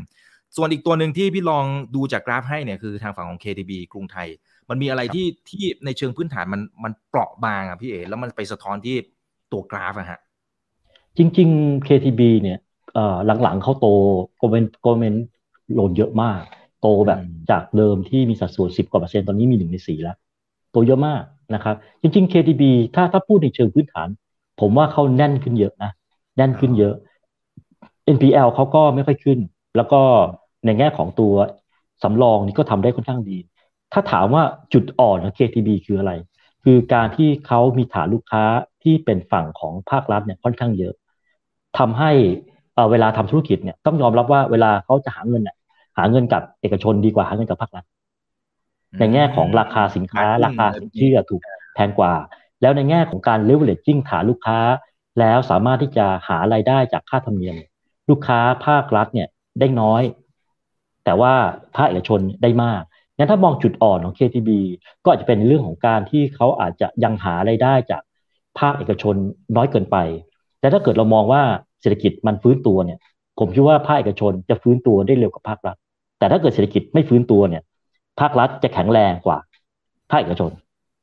ส่วนอีกตัวหนึ่งที่พี่ลองดูจากกราฟให้เนี่ยคือทางฝั่งของ KTB กรุงไทย มันมีอะไรที่ที่ในเชิงพื้นฐานมันมันเปราะบางอะพี่เอแล้วมันไปสะท้อนที่ตัวกราฟอะฮะจริง ๆ KTB เนี่ยหลังๆเขาโตโกลเมนโกลเมนโลนเยอะมาก โตแบบจากเดิมที่มีสัดส่วนสิบกว่าเปอร์เซ็นต์ตอนนี้มีหนึ่งในสี่แล้วโตเยอะมากนะครับจริง ๆ KTB ถ้าถ้าพูดในเชิงพื้นฐาน ผมว่าเขาแน่นขึ้นเยอะนะแน่นขึ้นเยอะ NPL เขาก็ไม่ค่อยขึ้น แล้วก็ในแง่ของตัวสำรองนี่ก็ทำได้ค่อนข้างดี ถ้าถามว่าจุดอ่อนของ KTB คืออะไร คือการที่เขามีฐานลูกค้าที่เป็นฝั่งของภาครัฐเนี่ยค่อนข้างเยอะทำให้เวลาทำธุรกิจเนี่ยต้องยอมรับว่าเวลาเขาจะหาเงินเนี่ยหาเงินกับเอกชนดีกว่าหาเงินกับภาครัฐในแง่ของราคาสินค้า ราคาสินเชื่อถูกแพงกว่า แล้วในแง่ของการ leveraging ฐานลูกค้า แล้วสามารถที่จะหารายได้จากค่าธรรมเนียม ลูกค้าภาครัฐเนี่ยได้น้อย แต่ว่าภาคเอกชนได้มาก งั้นถ้ามองจุดอ่อนของ KTB ก็อาจจะเป็นเรื่องของการที่เขาอาจจะยังหารายได้จากภาคเอกชนน้อยเกินไป แต่ถ้าเกิดเรามองว่าเศรษฐกิจมันฟื้นตัวเนี่ย ผมคิดว่าภาคเอกชนจะฟื้นตัวได้เร็วกว่าภาครัฐ แต่ถ้าเกิดเศรษฐกิจไม่ฟื้นตัวเนี่ย ภาครัฐจะแข็งแรงกว่าภาคเอกชน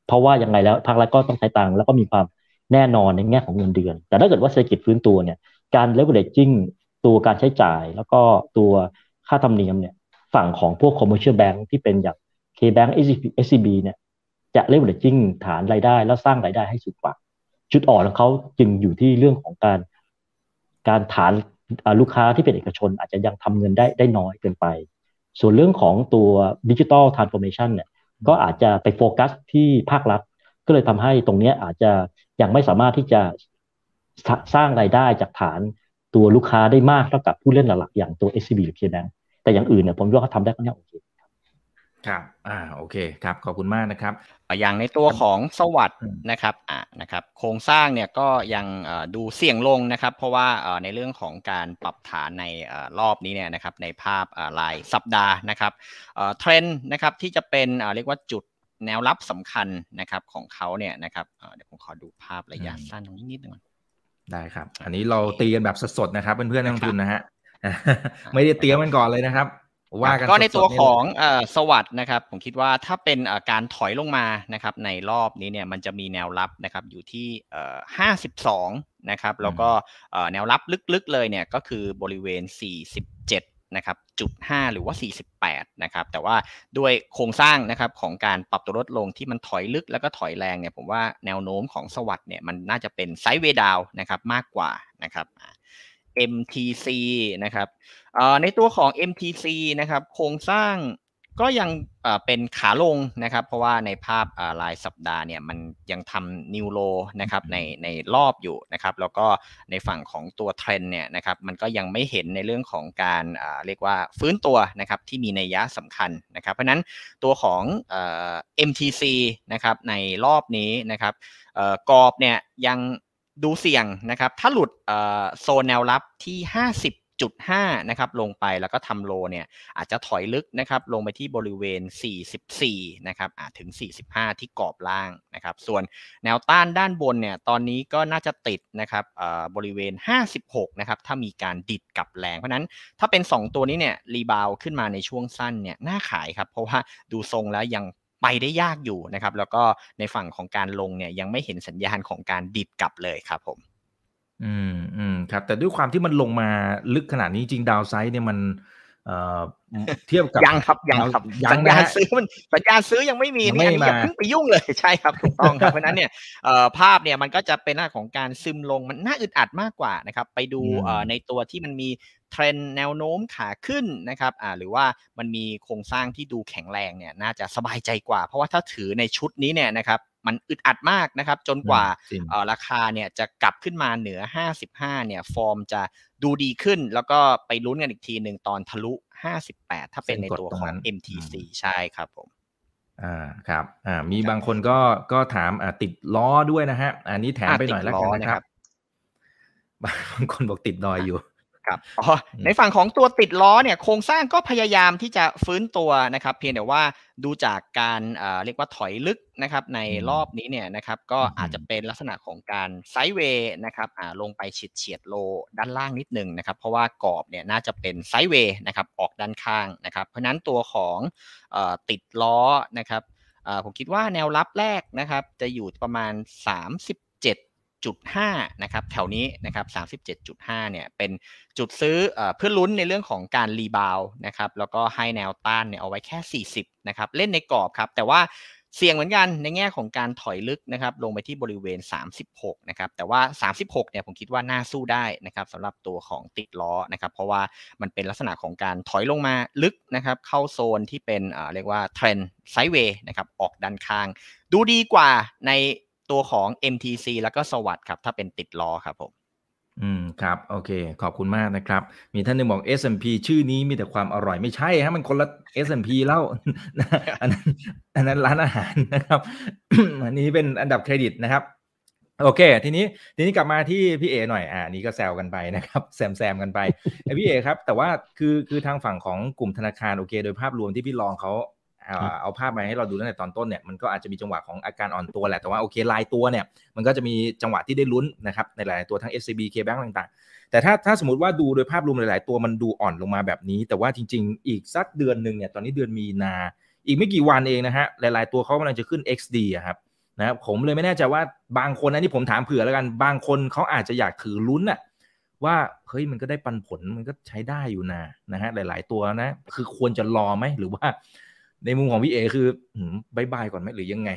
เพราะว่ายังไงแล้วภาครัฐก็ต้องใช้ตังค์แล้วก็มีความแน่นอนในแง่ของเงินเดือน แต่ถ้าเกิดว่าเศรษฐกิจฟื้นตัวเนี่ย การ leveraging ตัวการใช้จ่าย แล้วก็ตัวค่าธรรมเนียมเนี่ย ฝั่งของพวก commercial bank ที่เป็นอย่าง K-Bank SCB เนี่ยจะ leveraging ฐานรายได้แล้วสร้างรายได้ให้สุดกว่า จุดอ่อนของเขาจึงอยู่ที่เรื่องของการการฐานลูกค้าที่เป็นเอกชน อาจจะยังทำเงินได้ได้น้อยเกินไป ส่วนเรื่องของตัวดิจิทัลทรานส์ฟอร์เมชันเนี่ยก็อาจจะไปโฟกัสที่ภาครัฐ ก็เลยทำให้ตรงนี้อาจจะยังไม่สามารถที่จะสร้างรายได้จากฐานตัวลูกค้าได้มากเท่ากับผู้เล่นหลักๆอย่างตัว SCB หรือ KBank แต่อย่างอื่นเนี่ยผมว่าเขาทำได้ก็เนี่ยโอเคครับ อ่า โอเค ครับ ขอบคุณมากนะครับ อย่างในตัวของสวัสด์นะครับ อ่านะครับ โครงสร้างเนี่ยก็ยังดูเสี่ยงลงนะครับ เพราะว่าในเรื่องของการปรับฐานในรอบนี้เนี่ยนะครับ ในภาพรายสัปดาห์นะครับเทรนด์นะครับที่จะเป็นเรียกว่าจุดแนวรับสำคัญนะครับของเขาเนี่ยนะครับเดี๋ยวผมขอดูภาพระยะสั้นตรงนี้นิดนึงได้ครับ อันนี้เราตีกันแบบสดๆนะครับเพื่อนๆนักลงทุนนะฮะ ไม่ได้เตรียมกันก่อนเลยนะครับว่ากันก็ในตัวของสวัสด์นะครับ ผมคิดว่าถ้าเป็นการถอยลงมานะครับ ในรอบนี้เนี่ยมันจะมีแนวรับนะครับอยู่ที่ห้าสิบสองนะครับ แล้วก็แนวรับลึกๆเลยเนี่ยก็คือบริเวณสี่สิบเจ็ดนะครับจุดห้าหรือว่า 48นะครับแต่ว่าด้วยโครงสร้างนะครับของการปรับตัวลดลงที่มันถอยลึกแล้วก็ถอยแรงเนี่ยผมว่าแนวโน้มของสวัสด์เนี่ยมันน่าจะเป็นไซด์เวดาวนะครับมากกว่านะครับ MTC นะครับในตัวของ MTC นะครับโครงสร้างก็ยังเป็นขาลงนะครับ เพราะว่าในภาพรายสัปดาห์เนี่ยมันยังทำนิวโลนะครับในในรอบอยู่นะครับ แล้วก็ในฝั่งของตัวเทรนเนี่ยนะครับมันก็ยังไม่เห็นในเรื่องของการเรียกว่าฟื้นตัวนะครับที่มีในยยะสำคัญนะครับ เพราะนั้นตัวของ MTC นะครับในรอบนี้นะครับกรอบเนี่ยยัง ดูเสี่ยงนะครับ ถ้าหลุดโซนแนวรับที่ 50.5 นะครับ ลงไปแล้วก็ทำโลเนี่ย อาจจะถอยลึกนะครับ ลงไปที่บริเวณ 44 นะครับ อาจถึง 45 ที่กรอบล่างนะครับ ส่วนแนวต้านด้านบนเนี่ย ตอนนี้ก็น่าจะติดนะครับบริเวณ 56 นะครับ ถ้ามีการดิดกับแรง เพราะนั้นถ้าเป็น 2 ตัวนี้เนี่ย รีบาวขึ้นมาในช่วงสั้นเนี่ย น่าขายครับ เพราะว่าดูทรงแล้วยัง ไปได้ยากอยู่นะครับ แล้วก็ในฝั่งของการลงเนี่ยยังไม่เห็นสัญญาณของการดิดกลับเลยครับผมอืมอืมครับแต่ด้วยความที่มันลงมาลึกขนาดนี้จริงดาวไซด์เนี่ยมัน เทียบกับยังครับยังครับสัญญาซื้อมันสัญญาซื้อยังไม่มีนี่อันนี้อย่าเพิ่งไปยุ่งเลยใช่ครับถูกต้องครับเพราะนั้นเนี่ยภาพเนี่ยมันก็จะเป็นหน้าของการซึมลงมันน่าอึดอัดมากกว่านะครับ ไปดูในตัวที่มันมีเทรนแนวโน้มขาขึ้นนะครับอ่าหรือว่ามันมีโครงสร้างที่ดูแข็งแรงเนี่ยน่าจะสบายใจกว่า เพราะว่าถ้าถือในชุดนี้เนี่ยนะครับ มันอึดอัดมากนะครับ จนกว่าราคาเนี่ยจะกลับขึ้นมาเหนือ 55 เนี่ย ฟอร์มจะดูดีขึ้น แล้วก็ไปลุ้นกันอีกทีหนึ่งตอนทะลุ 58 ถ้าเป็นในตัวของ MTC ใช่ครับผมอ่าครับอ่ามีบางคนก็ก็ถามอ่าติดล้อด้วยนะฮะ อันนี้แถมไปหน่อยแล้วกันนะครับบางคนบอกติดดอยอยู่ ครับอ๋อในฝั่งของตัวติดล้อเนี่ยโครงสร้างก็พยายามที่จะฟื้นตัวนะครับ เพียงแต่ว่าดูจากการเรียกว่าถอยลึกนะครับในรอบนี้เนี่ยนะครับก็อาจจะเป็นลักษณะของการไซด์เวย์นะครับลงไปเฉียดเฉียดโลด้านล่างนิดนึงนะครับ เพราะว่ากรอบเนี่ยน่าจะเป็นไซด์เวย์นะครับออกด้านข้างนะครับ เพราะนั้นตัวของติดล้อนะครับผมคิดว่าแนวรับแรกนะครับจะอยู่ประมาณ37 37.5นะครับแถวนี้นะครับ37.5เนี่ยเป็นจุดซื้อเพื่อลุ้นในเรื่องของการรีบาวนะครับแล้วก็ให้แนวต้านเนี่ยเอาไว้แค่ 40นะครับเล่นในกรอบครับแต่ว่าเสี่ยงเหมือนกันในแง่ของการถอยลึกนะครับลงไปที่บริเวณ 36นะครับแต่ว่า 36เนี่ยผมคิดว่าน่าสู้ได้นะครับสำหรับตัวของติดล้อนะครับเพราะว่ามันเป็นลักษณะของการถอยลงมาลึกนะครับเข้าโซนที่เป็นเรียกว่าเทรนไซด์เวย์นะครับออกด้านข้าง ดูดีกว่าใน ตัวของ MTC แล้วก็สวัสด์ครับ ถ้าเป็นติดล้อครับผม อืมครับ โอเค ขอบคุณมากนะครับ มีท่านหนึ่งบอก S&P ชื่อนี้มีแต่ความอร่อยไม่ใช่ฮะมันคนละ S&P แล้วอันนั้นอันนั้นร้านอาหารนะครับ อันนี้เป็นอันดับเครดิตนะครับโอเค ทีนี้ทีนี้กลับมาที่พี่เอหน่อยอ่านี้ก็แซวกันไปนะครับแซมแซมกันไปพี่เอครับ แต่ว่าคือคือทางฝั่งของกลุ่มธนาคารโอเค โดยภาพรวมที่พี่ลองเขา เอาภาพมาให้เราดูตั้งแต่ตอนต้นเนี่ยมันก็อาจจะมีจังหวะของอาการอ่อนตัวแหละ แต่ว่าโอเคลายตัวเนี่ยมันก็จะมีจังหวะที่ได้ลุ้นนะครับในหลายตัวทั้ง SCB KBank ต่างๆ แต่ถ้าถ้าสมมติว่าดูโดยภาพรวมหลาย ๆ ตัวมันดูอ่อนลงมาแบบนี้ แต่ว่าจริง ๆ อีกสักเดือนหนึ่งเนี่ยตอนนี้เดือนมีนาอีกไม่กี่วันเองนะฮะหลาย ๆ ตัวเขากำลังจะขึ้น XD ครับนะครับผมเลยไม่แน่ใจว่าบางคนนะนี่ผมถามเผื่อแล้วกัน บางคนเขาอาจจะอยากถือลุ้นอะว่าเฮ้ยมันก็ได้ปันผลมันก็ใช้ได้อยู่นะนะฮะหลาย ๆ ตัวนะ คือควรจะรอไหมหรือว่า ในมุมของพี่เอคือbuy buy ก่อนไหมหรือยังไง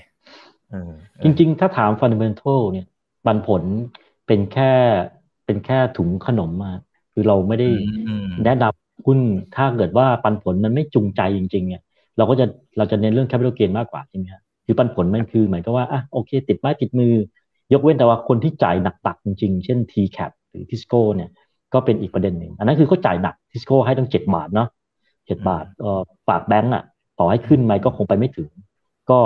จริงๆ ถ้าถาม fundamental เนี่ยปันผลเป็นแค่เป็นแค่ถุงขนมมาคือเราไม่ได้แนะนำหุ้นถ้าเกิดว่าปันผลมันไม่จูงใจจริงๆเนี่ยเราก็จะเราจะเน้นเรื่อง capital gain มากกว่าใช่ไหมครับคือปันผลมันคือเหมือนกับว่าอะโอเค ติดไม้ติดมือ ยกเว้นแต่ว่าคนที่จ่ายหนักๆจริงๆ เช่น TCAP หรือ Tisco เนี่ยก็เป็นอีกประเด็นหนึ่งอันนั้นคือเขาจ่ายหนัก Tisco ให้ตั้งเจ็ดบาทเนาะเจ็ดบาทเออฝากแบงก์อะ ต่อให้ขึ้นไหมก็คงไปไม่ถึง ก็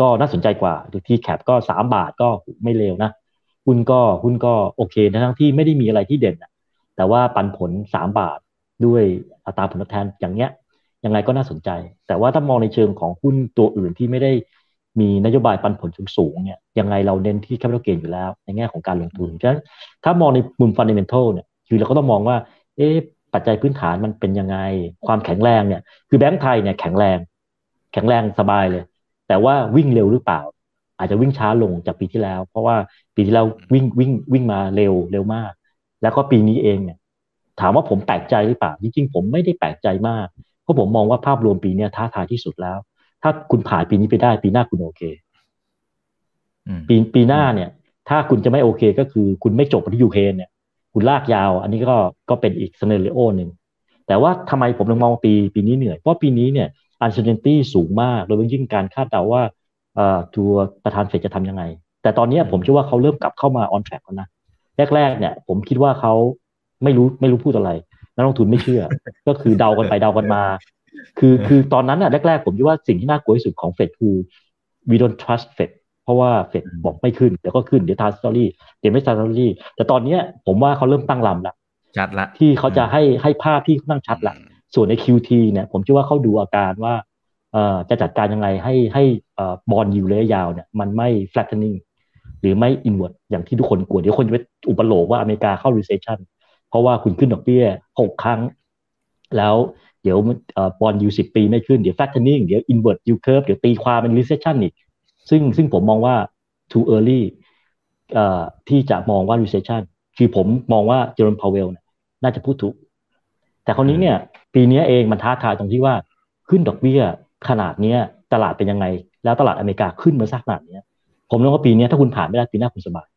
ก็น่าสนใจกว่าดูที่แคปก็สามบาทก็ไม่เลวนะหุ้นก็หุ้นก็โอเคนะทั้งที่ไม่ได้มีอะไรที่เด่นแต่ว่าปันผลสามบาทด้วยอัตราผลตอบแทนอย่างเงี้ยยังไงก็น่าสนใจ แต่ว่าถ้ามองในเชิงของหุ้นตัวอื่นที่ไม่ได้มีนโยบายปันผลสูงเนี่ยยังไงเราเน้นที่ capital gain อยู่แล้ว ในแง่ของการลงทุนฉะนั้นถ้ามองในมุม fundamental เนี่ยคือเราก็ต้องมองว่าเอ๊ะ ปัจจัยพื้นฐานมันเป็นยังไง ความแข็งแรงเนี่ย คือแบงก์ไทยเนี่ยแข็งแรง แข็งแรงสบายเลย แต่ว่าวิ่งเร็วหรือเปล่า อาจจะวิ่งช้าลงจากปีที่แล้ว เพราะว่าปีที่แล้ววิ่งวิ่งวิ่งมาเร็วเร็วมาก แล้วก็ปีนี้เองเนี่ย ถามว่าผมแปลกใจหรือเปล่าจริงๆผมไม่ได้แปลกใจมากเพราะผมมองว่าภาพรวมปีนี้ท้าทายที่สุดแล้ว ถ้าคุณผ่านปีนี้ไปได้ ปีหน้าคุณโอเคปีปีหน้าเนี่ย ถ้าคุณจะไม่โอเคก็คือ คุณไม่จบที่ยูเครนเนี่ย คุณลากยาว อันนี้ก็ก็เป็นอีกสเนเรโอหนึ่งแต่ว่าทำไมผมถึงมองปีปีนี้เหนื่อย เพราะปีนี้เนี่ย uncertainty สูงมาก โดยเฉพาะยิ่งการคาดเดาว่าตัวประธานเฟดจะทำยังไง แต่ตอนนี้ผมเชื่อว่าเขาเริ่มกลับเข้ามา on track แล้วนะ แรก ๆ เนี่ย ผมคิดว่าเขาไม่รู้ไม่รู้พูดอะไร นักลงทุนไม่เชื่อ ก็คือเดากันไปเดากันมา คือคือตอนนั้นอะแรก ๆ ผมคิดว่าสิ่งที่น่ากลัวที่สุดของเฟดคือ we don't trust Fed เพราะว่าเฟดบอกไม่ขึ้นเดี๋ยวก็ขึ้นเดี๋ยว transitory เดี๋ยวไม่ transitory แต่ตอนนี้ผมว่าเขาเริ่มตั้งลำละชัดละที่เขาจะให้ให้ภาพที่ตั้งชัดละส่วนใน QT เนี่ยผมเชื่อว่าเขาดูอาการว่าเอ่อจะจัดการยังไงให้ให้เอ่อ bond yield ระยะยาวเนี่ยมันไม่ flattening หรือไม่ inverted อย่างที่ทุกคนกลัวเดี๋ยวคนจะไปอุปโลกว่าอเมริกาเข้า recession เพราะว่าคุณขึ้นดอกเบี้ยหกครั้ง แล้วเดี๋ยว bond yield สิบปีไม่ขึ้นเดี๋ยว flattening เดี๋ยว inverted yield curve เดี๋ยวตีความเป็น recession อีก ซึ่งซึ่งผมมองว่า too early ที่จะมองว่า recession คือผมมองว่าเจอโรม พาวเวลเนี่ยน่าจะพูดถูก แต่คราวนี้เนี่ย ปีนี้เองมันท้าทายตรงที่ว่าขึ้นดอกเบี้ยขนาดนี้ตลาดเป็นยังไง แล้วตลาดอเมริกาขึ้นมาสักขนาดนี้ผมมองว่าปีนี้ถ้าคุณผ่านไปได้ปีหน้าคุณสบาย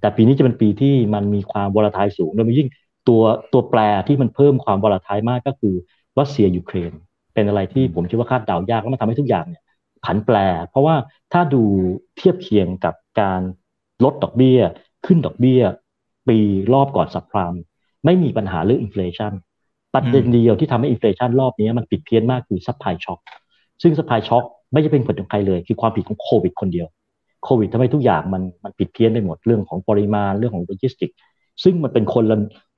แต่ปีนี้จะเป็นปีที่มันมีความ volatile สูงโดยเฉพาะยิ่งตัวตัวแปรที่มันเพิ่มความ volatile มากก็คือรัสเซียยูเครน เป็นอะไรที่ผมคิดว่าคาดเดายากแล้วมันทำให้ทุกอย่างเนี่ย ผันแปร เพราะว่าถ้าดูเทียบเคียงกับการลดดอกเบี้ย ขึ้นดอกเบี้ย ปีรอบก่อน subprime ไม่มีปัญหาเรื่อง inflation ประเด็นเดียวที่ทำให้ inflation รอบนี้มันผิดเพี้ยนมากคือ supply shock ซึ่ง supply shock ไม่ใช่เป็นผลของใครเลย คือความผิดของโควิดคนเดียวโควิดทำให้ทุกอย่างมันมันผิดเพี้ยนไปหมดเรื่องของปริมาณเรื่องของโลจิสติกซึ่งมันเป็นคนละ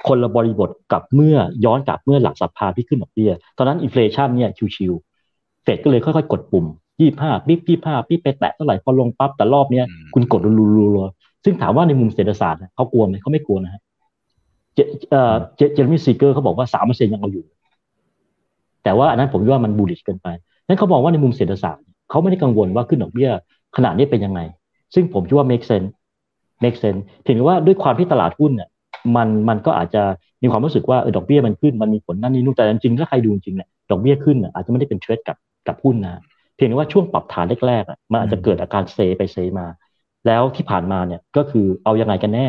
คนละบริบทกับเมื่อย้อนกลับเมื่อหลัง subprime ที่ขึ้นดอกเบี้ย ตอนนั้น inflation เนี่ยชิวๆเฟดก็เลยค่อยๆ กดปุ่ม ยี่ห้า bip ยี่ห้า bip ไปแตะเท่าไหร่พอลงปั๊บแต่รอบเนี้ยคุณกดรัวๆซึ่งถามว่าในมุมเศรษฐศาสตร์เขากลัวไหมเขาไม่กลัวนะฮะเจเจอร์มี่ซีเกอร์เขาบอกว่าสามเปอร์เซ็นยังเอาอยู่ แต่ว่าอันนั้นผมว่ามัน bullish เกินไปนั้นเขาบอกว่าในมุมเศรษฐศาสตร์เขาไม่ได้กังวลว่าขึ้นดอกเบี้ยขนาดนี้เป็นยังไง ซึ่งผมคิดว่า make sense make sense ถึงว่าด้วยความที่ตลาดหุ้นเนี่ยมันมันก็อาจจะมีความรู้สึกว่าเออดอกเบี้ยมันขึ้นมันมีผลนั่นนี่นู่นแต่จริงๆถ้าใครดูจริงเนี่ยดอกเบี้ยขึ้นอาจจะไม่ได้เป็นเทรดกับกับหุ้นนะเพียงว่าช่วงปรับฐานแรกๆมันอาจจะเกิดอาการเซไปเซมา แล้วที่ผ่านมาเนี่ยก็คือเอายังไงกันแน่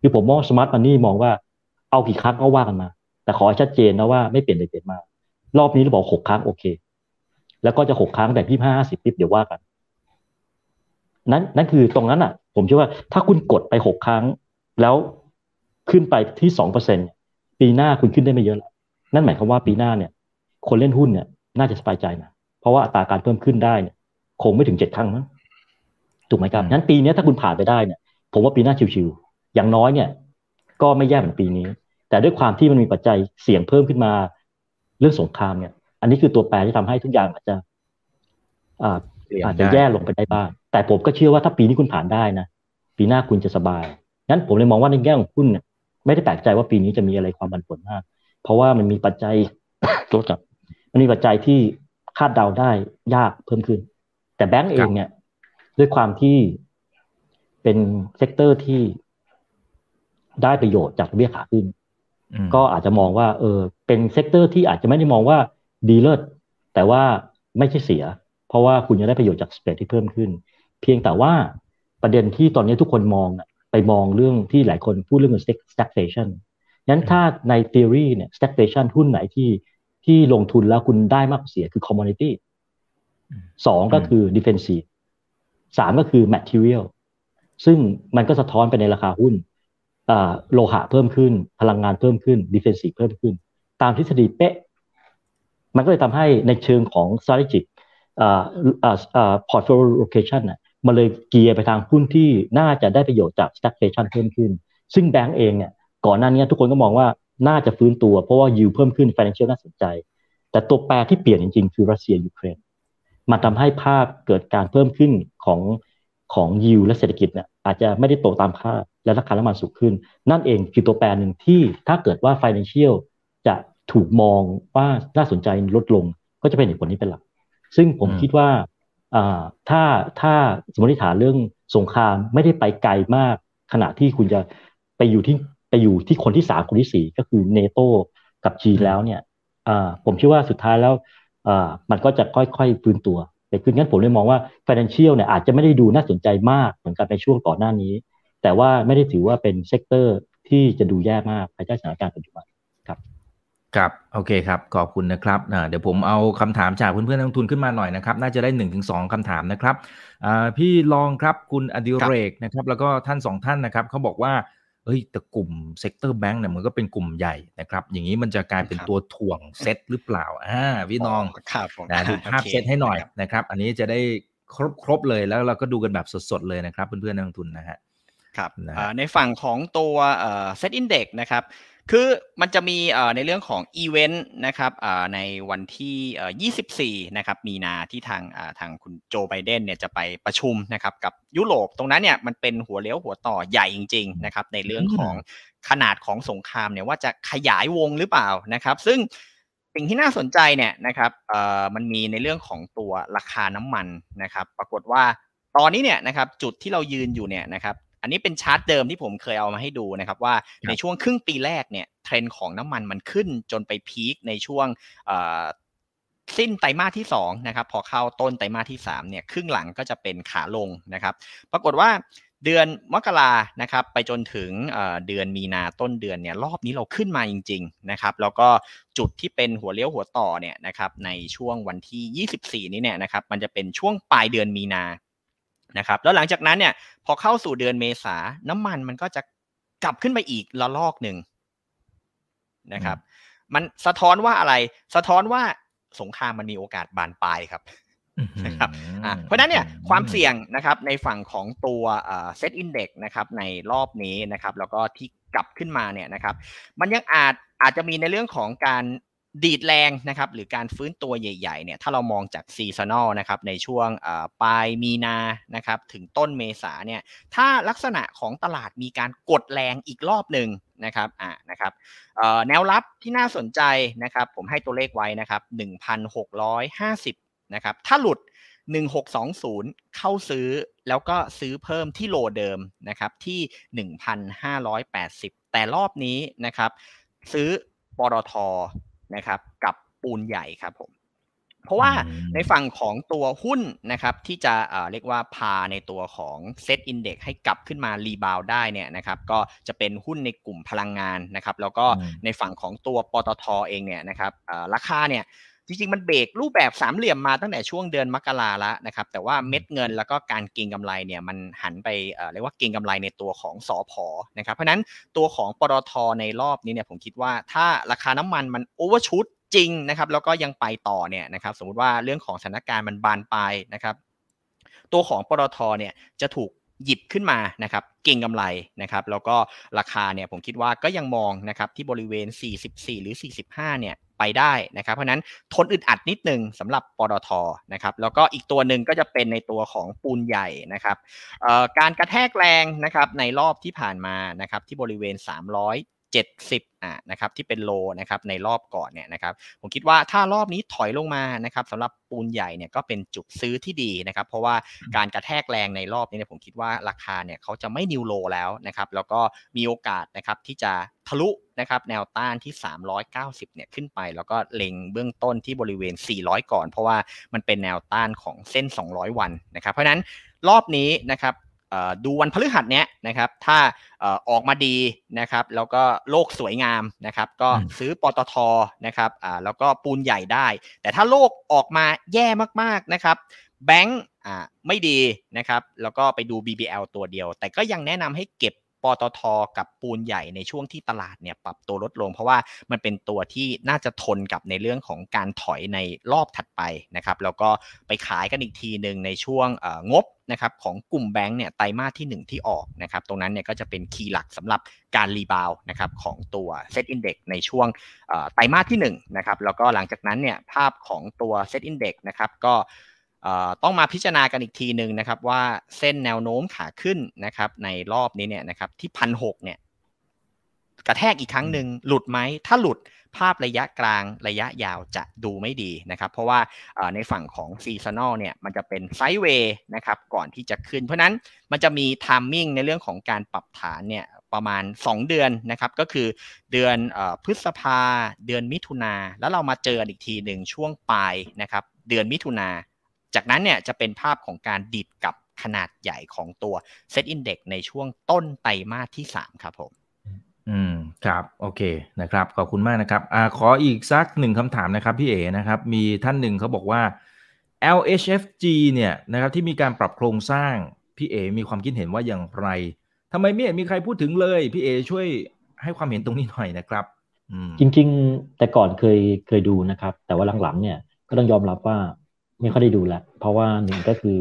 คือผมมองสมาร์ทมันนี่มองว่าเอากี่ครั้งก็ว่ากันมา แต่ขอให้ชัดเจนนะว่าไม่เปลี่ยนไปเปลี่ยนมา รอบนี้เราบอกหกครั้งโอเค แล้วก็จะหกครั้งแบบยี่ห้าสิบปิ๊บเดี๋ยวว่ากัน นั้นนั่นคือตรงนั้นอะ ผมเชื่อว่าถ้าคุณกดไปหกครั้ง แล้วขึ้นไปที่สองเปอร์เซ็นปีหน้าคุณขึ้นได้ไม่เยอะแล้วนั่นหมายความว่าปีหน้าเนี่ย คนเล่นหุ้นเนี่ย น่าจะสบายใจนะ เพราะว่าอัตราการเพิ่มขึ้นได้เนี่ยคงไม่ถึงเจ็ดครั้งนะถูกไหมครับงั้นปีนี้ถ้าคุณผ่านไปได้เนี่ย ผมว่าปีหน้าชิวๆอย่างน้อยเนี่ย ก็ไม่แย่เหมือนปีนี้ แต่ด้วยความที่มันมีปัจจัยเสี่ยงเพิ่มขึ้นมา เรื่องสงครามเนี่ย อันนี้คือตัวแปรที่ทำให้ทุกอย่างอาจจะอาจจะแย่ลงไปได้บ้าง แต่ผมก็เชื่อว่าถ้าปีนี้คุณผ่านได้นะปีหน้าคุณจะสบายงั้นผมเลยมองว่าในแง่ของหุ้นเนี่ยไม่ได้แปลกใจว่าปีนี้จะมีอะไรความผันผวนมาก เพราะว่ามันมีปัจจัยตัวจับมันมีปัจจัยที่ คาดเดาได้ยากเพิ่มขึ้น แต่แบงก์เองเนี่ย ด้วยความที่เป็น sector ที่ได้ประโยชน์จากเบี้ยขาขึ้น ก็อาจจะมองว่า เออ เป็น sector ที่อาจจะไม่ได้มองว่าดีเลิศแต่ว่าไม่ใช่เสีย เพราะว่าคุณจะได้ประโยชน์จาก spread ที่เพิ่มขึ้น เพียงแต่ว่าประเด็นที่ตอนนี้ทุกคนมองไปมองเรื่องที่หลายคนพูดเรื่อง stagflation งั้นถ้าใน theory เนี่ย stagflation หุ้นไหนที่ ที่ลงทุนแล้วคุณได้มากกว่าเสียคือ commodity สองก็คือ defensive สามก็คือ material ซึ่งมันก็สะท้อนไปในราคาหุ้นโลหะเพิ่มขึ้น พลังงานเพิ่มขึ้น defensive เพิ่มขึ้น ตามทฤษฎีเป๊ะ มันก็เลยทำให้ในเชิงของ strategic portfolio location น่ะมันเลยเกียร์ไปทางหุ้นที่น่าจะได้ประโยชน์จาก stagflation เพิ่มขึ้น ซึ่งแบงก์เองเนี่ยก่อนหน้านี้ทุกคนก็มองว่า น่าจะฟื้นตัวเพราะว่ายิวเพิ่มขึ้น financial น่าสนใจ แต่ตัวแปรที่เปลี่ยนจริงๆ คือรัสเซียยูเครนมันทำให้ภาพเกิดการเพิ่มขึ้นของของยิวและเศรษฐกิจเนี่ยอาจจะไม่ได้โตตามคาดและราคาน้ำมันสูงขึ้น นั่นเองคือตัวแปรหนึ่งที่ถ้าเกิดว่า financial จะถูกมองว่าน่าสนใจลดลงก็จะเป็นเหตุผลนี้เป็นหลัก ซึ่งผมคิดว่าถ้าถ้าสมมติฐานเรื่องสงครามไม่ได้ไปไกลมาก ขณะที่คุณจะไปอยู่ที่ ไปอยู่ที่คนที่สามคนที่สี่ก็คือเนโตกับจีนแล้วเนี่ยผมคิดว่าสุดท้ายแล้วมันก็จะค่อยๆฟื้นตัวแต่คืองั้นผมเลยมองว่า financial เนี่ยอาจจะไม่ได้ดูน่าสนใจมากเหมือนกันในช่วงก่อนหน้านี้ แต่ว่าไม่ได้ถือว่าเป็น sector ที่จะดูแย่มากภายใต้สถานการณ์ปัจจุบันครับครับ โอเคครับ ขอบคุณนะครับ เดี๋ยวผมเอาคำถามจากเพื่อนๆนักลงทุนขึ้นมาหน่อยนะครับ น่าจะได้หนึ่งถึงสองคำถามนะครับ พี่ลองครับ คุณอดิเรกนะครับ แล้วก็ท่านสองท่านนะครับเขาบอกว่า เฮ้ยแต่กลุ่ม sector แบงก์เนี่ยมันก็เป็นกลุ่มใหญ่นะครับ อย่างนี้มันจะกลายเป็นตัวถ่วงเซตหรือเปล่าอ่าพี่น้องนะดูภาพเซตให้หน่อยนะครับ อันนี้จะได้ครบครบเลยแล้วเราก็ดูกันแบบสดๆเลยนะครับเพื่อนๆนักลงทุนนะฮะครับในฝั่งของตัว SET Index นะครับ คือมันจะมีในเรื่องของอีเวนต์นะครับในวันที่ 24 นะครับ มีนาที่ทางทางคุณโจไบเดนเนี่ยจะไปประชุมนะครับกับยุโรป ตรงนั้นเนี่ยมันเป็นหัวเลี้ยวหัวต่อใหญ่จริง ๆ นะครับ ในเรื่องของขนาดของสงครามเนี่ยว่าจะขยายวงหรือเปล่านะครับ ซึ่งสิ่งที่น่าสนใจเนี่ยนะครับมันมีในเรื่องของตัวราคาน้ำมันนะครับ ปรากฏว่าตอนนี้เนี่ยนะครับจุดที่เรายืนอยู่เนี่ยนะครับ อันนี้เป็นชาร์ตเดิมที่ผมเคยเอามาให้ดูนะครับว่าในช่วงครึ่งปีแรกเนี่ยเทรนด์ของน้ำมันมันขึ้นจนไปพีคในช่วงสิ้นไตรมาสที่2นะครับพอเข้าต้นไตรมาสที่3เนี่ยครึ่งหลังก็จะเป็นขาลงนะครับปรากฏว่าเดือนมกรานะครับไปจนถึงเดือนมีนาต้นเดือนเนี่ยรอบนี้เราขึ้นมาจริงๆนะครับแล้วก็จุดที่เป็นหัวเลี้ยวหัวต่อเนี่ยนะครับในช่วงวันที่ 24 นี้เนี่ยนะครับมันจะเป็นช่วงปลายเดือนมีนา นะครับแล้วหลังจากนั้นเนี่ยพอเข้าสู่เดือนเมษาน้ำมันมันก็จะกลับขึ้นไปอีกระลอกหนึ่งนะครับ มันสะท้อนว่าอะไร สะท้อนว่าสงครามมันมีโอกาสบานปลายครับนะครับเพราะนั้นเนี่ยความเสี่ยงนะครับในฝั่งของตัว SET Index นะครับในรอบนี้นะครับแล้วก็ที่กลับขึ้นมาเนี่ยนะครับ มันยังอาจอาจจะมีในเรื่องของการ ดีดแรงนะครับหรือการฟื้นตัวใหญ่ๆเนี่ยถ้าเรามองจาก seasonal นะครับในช่วงปลายมีนานะครับถึงต้นเมษาเนี่ยถ้าลักษณะของตลาดมีการกดแรงอีกรอบหนึ่งนะครับอ่านะครับแนวรับที่น่าสนใจนะครับผมให้ตัวเลขไว้นะครับ1,650นะครับถ้าหลุด 1620 เข้าซื้อแล้วก็ซื้อเพิ่มที่โลเดิมนะครับที่ 1,580 แต่รอบนี้นะครับซื้อปตท นะครับ กับปูนใหญ่ครับผม เพราะว่าในฝั่งของตัวหุ้นนะครับ ที่จะเรียกว่าพาในตัวของSET Index ให้กลับขึ้นมา rebound ได้เนี่ยนะครับ ก็จะเป็นหุ้นในกลุ่มพลังงานนะครับ แล้วก็ในฝั่งของตัวปตทเองเนี่ยนะครับราคาเนี่ย จริงๆ มันเบรกรูปแบบสามเหลี่ยมมาตั้งแต่ช่วงเดือนมกราแล้วนะครับแต่ว่าเม็ดเงินแล้วก็การเก็งกำไรเนี่ยมันหันไปเรียกว่าเก็งกำไรในตัวของสอพอนะครับเพราะนั้นตัวของปตทในรอบนี้เนี่ยผมคิดว่าถ้าราคาน้ำมันมัน overshoot จริงนะครับแล้วก็ยังไปต่อเนี่ยนะครับสมมติว่าเรื่องของสถานการณ์มันบานปลายนะครับตัวของปตทเนี่ยจะถูกหยิบขึ้นมานะครับเก่งกำไรนะครับแล้วก็ราคาเนี่ยผมคิดว่าก็ยังมองนะครับที่บริเวณ 44 หรือ 45เนี่ย ไปได้นะครับเพราะนั้นทนอึดอัดนิดนึงสำหรับปตทนะครับแล้วก็อีกตัวหนึ่งก็จะเป็นในตัวของปูนใหญ่นะครับการกระแทกแรงนะครับในรอบที่ผ่านมานะครับที่บริเวณ300 70อะนะครับที่เป็นโลนะครับในรอบก่อนเนี่ยนะครับผมคิดว่าถ้ารอบนี้ถอยลงมานะครับสำหรับปูนใหญ่เนี่ยก็เป็นจุดซื้อที่ดีนะครับเพราะว่าการกระแทกแรงในรอบนี้เนี่ยผมคิดว่าราคาเนี่ยเขาจะไม่นิวโลแล้วนะครับแล้วก็มีโอกาสนะครับที่จะทะลุนะครับแนวต้านที่ 390 เนี่ยขึ้นไป แล้วก็เล็งเบื้องต้นที่บริเวณ 400 ก่อน เพราะว่ามันเป็นแนวต้านของเส้น 200 วันนะครับ เพราะนั้นรอบนี้นะครับ ดูวันพฤหัสเนี้ยนะครับ ถ้าออกมาดีนะครับ แล้วก็โลกสวยงามนะครับ ก็ซื้อปตทนะครับแล้วก็ปูนใหญ่ได้ แต่ถ้าโลกออกมาแย่มากๆนะครับแบงก์ไม่ดีนะครับ แล้วก็ไปดู BBL ตัวเดียว แต่ก็ยังแนะนำให้เก็บปตทกับปูนใหญ่ในช่วงที่ตลาดเนี่ยปรับตัวลดลง เพราะว่ามันเป็นตัวที่น่าจะทนกับในเรื่องของการถอยในรอบถัดไปนะครับ แล้วก็ไปขายกันอีกทีหนึ่งในช่วงงบ นะครับของกลุ่มแบงก์เนี่ยไตรมาสที่ 1 ที่ออกนะครับตรงนั้นเนี่ยก็จะเป็น key หลักสำหรับการ rebound นะครับของตัวเซตอินดี x ในช่วงไตรมาสที่1นะครับแล้วก็หลังจากนั้นเนี่ยภาพของตัวเซตอินดี x นะครับก็ต้องมาพิจารณากันอีกทีหนึ่งนะครับว่าเส้นแนวโน้มขาขึ้นนะครับในรอบนี้เนี่ยนะครับที่พันหกเนี่ยกระแทกอีกครั้งหนึ่งหลุดไหมถ้าหลุด ภาพระยะกลางระยะยาวจะดูไม่ดีนะครับ เพราะว่าในฝั่งของ seasonal เนี่ยมันจะเป็น sideway นะครับก่อนที่จะขึ้น เพราะนั้นมันจะมี timing ในเรื่องของการปรับฐานเนี่ยประมาณ 2 เดือนนะครับก็คือเดือนพฤษภาเดือนมิถุนาแล้วเรามาเจออีกทีหนึ่งช่วงปลายนะครับเดือนมิถุนาจากนั้นเนี่ยจะเป็นภาพของการดิดกับขนาดใหญ่ของตัวเซตอินเด็กในช่วงต้นไตรมาสที่ 3 ครับผม อืมครับ โอเคนะครับ ขอบคุณมากนะครับอ่าขออีกสักหนึ่งคำถามนะครับพี่เอ๋นะครับ มีท่านหนึ่งเขาบอกว่า LHFG เนี่ยนะครับที่มีการปรับโครงสร้าง พี่เอ๋มีความคิดเห็นว่าอย่างไรทำไมไม่เห็นมีใครพูดถึงเลย พี่เอ๋ช่วยให้ความเห็นตรงนี้หน่อยนะครับจริง ๆ แต่ก่อนเคยเคยดูนะครับ แต่ว่าหลังๆเนี่ยก็ต้องยอมรับว่าไม่ค่อยได้ดูละเพราะว่าหนึ่งก็คือ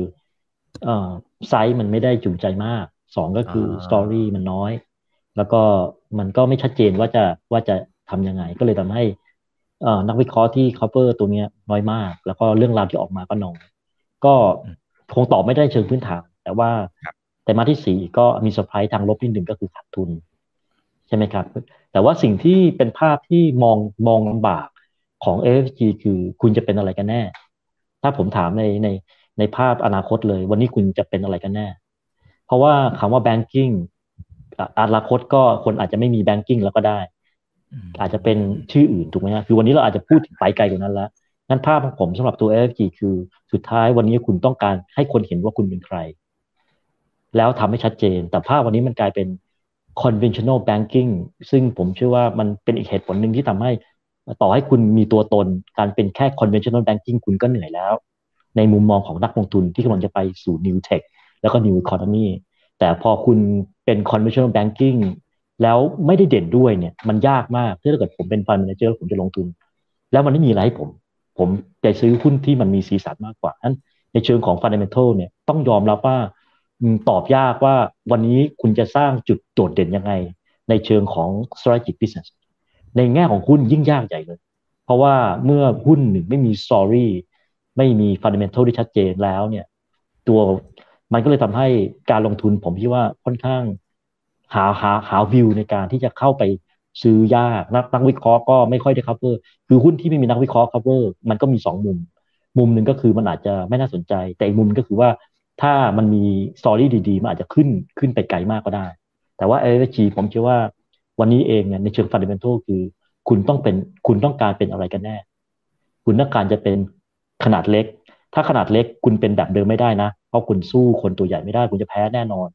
เอ่อไซส์มันไม่ได้จูงใจมากสองก็คือสตอรี่มันน้อย แล้วก็มันก็ไม่ชัดเจนว่าจะว่าจะทํำยังไง ก็เลยทำให้เอ่อนักวิเคราะห์ที่ cover ตัวเนี้ยน้อยมาก แล้วก็เรื่องราวที่ออกมาก็น้อยก็คงตอบไม่ได้เชิงพื้นฐาน แต่ว่าไตรมาสที่สี่ก็มีเซอร์ไพรส์ทางลบนิดหนึ่งก็คือขาดทุน ใช่ไหมครับ แต่ว่าสิ่งที่เป็นภาพที่มองมองลำบากของ LHFG คือคุณจะเป็นอะไรกันแน่ ถ้าผมถามในในในภาพอนาคตเลย วันนี้คุณจะเป็นอะไรกันแน่ เพราะว่าคำว่า banking อนาคตก็คนอาจจะไม่มี banking แล้วก็ได้ อาจจะเป็นชื่ออื่นถูกไหมฮะคือวันนี้เราอาจจะพูดไปไกลกว่านั้นแล้วงั้นภาพของผมสำหรับตัว FG คือสุดท้ายวันนี้คุณต้องการให้คนเห็นว่าคุณเป็นใคร แล้วทำให้ชัดเจน แต่ภาพวันนี้มันกลายเป็น conventional banking ซึ่งผมเชื่อว่ามันเป็นอีกเหตุผลหนึ่งที่ทำให้ต่อให้คุณมีตัวตน การเป็นแค่ conventional banking คุณก็เหนื่อยแล้ว ในมุมมองของนักลงทุนที่กำลังจะไปสู่ new tech แล้วก็ new economy แต่พอคุณ เป็น conventional banking แล้วไม่ได้เด่นด้วยเนี่ยมันยากมากถ้าเกิดผมเป็น fund manager ผมจะลงทุน แล้วมันไม่มีอะไรให้ผม ผมจะซื้อหุ้นที่มันมีสีสันมากกว่านั้นในเชิงของ fundamental เนี่ยต้องยอมรับว่าตอบยากว่าวันนี้คุณจะสร้างจุดโดดเด่นยังไง ในเชิงของ strategic business ในแง่ของหุ้นยิ่งยากใหญ่เลย เพราะว่าเมื่อหุ้นหนึ่งไม่มีสตอรี่ไม่มีฟันเดเมนทัลที่ชัดเจนแล้วเนี่ยตัว มันก็เลยทำให้การลงทุนผมคิดว่าค่อนข้าง หาหาหาวิวในการที่จะเข้าไปซื้อยากนักนักวิเคราะห์ก็ไม่ค่อยได้ cover คือหุ้นที่ไม่มีนักวิเคราะห์ cover มันก็มีสองมุม มุมหนึ่งก็คือมันอาจจะไม่น่าสนใจ แต่อีกมุมก็คือว่าถ้ามันมี story ดีๆ มันอาจจะขึ้นขึ้นไปไกลมากก็ได้ แต่ว่า LHFG ผมเชื่อว่าวันนี้เองเนี่ยในเชิง fundamental คือ คุณต้องเป็นคุณต้องการเป็นอะไรกันแน่ คุณต้องการจะเป็นขนาดเล็ก ถ้าขนาดเล็กคุณเป็นแบบเดิมไม่ได้นะ เพราะคุณสู้คนตัวใหญ่ไม่ได้ คุณจะแพ้แน่นอน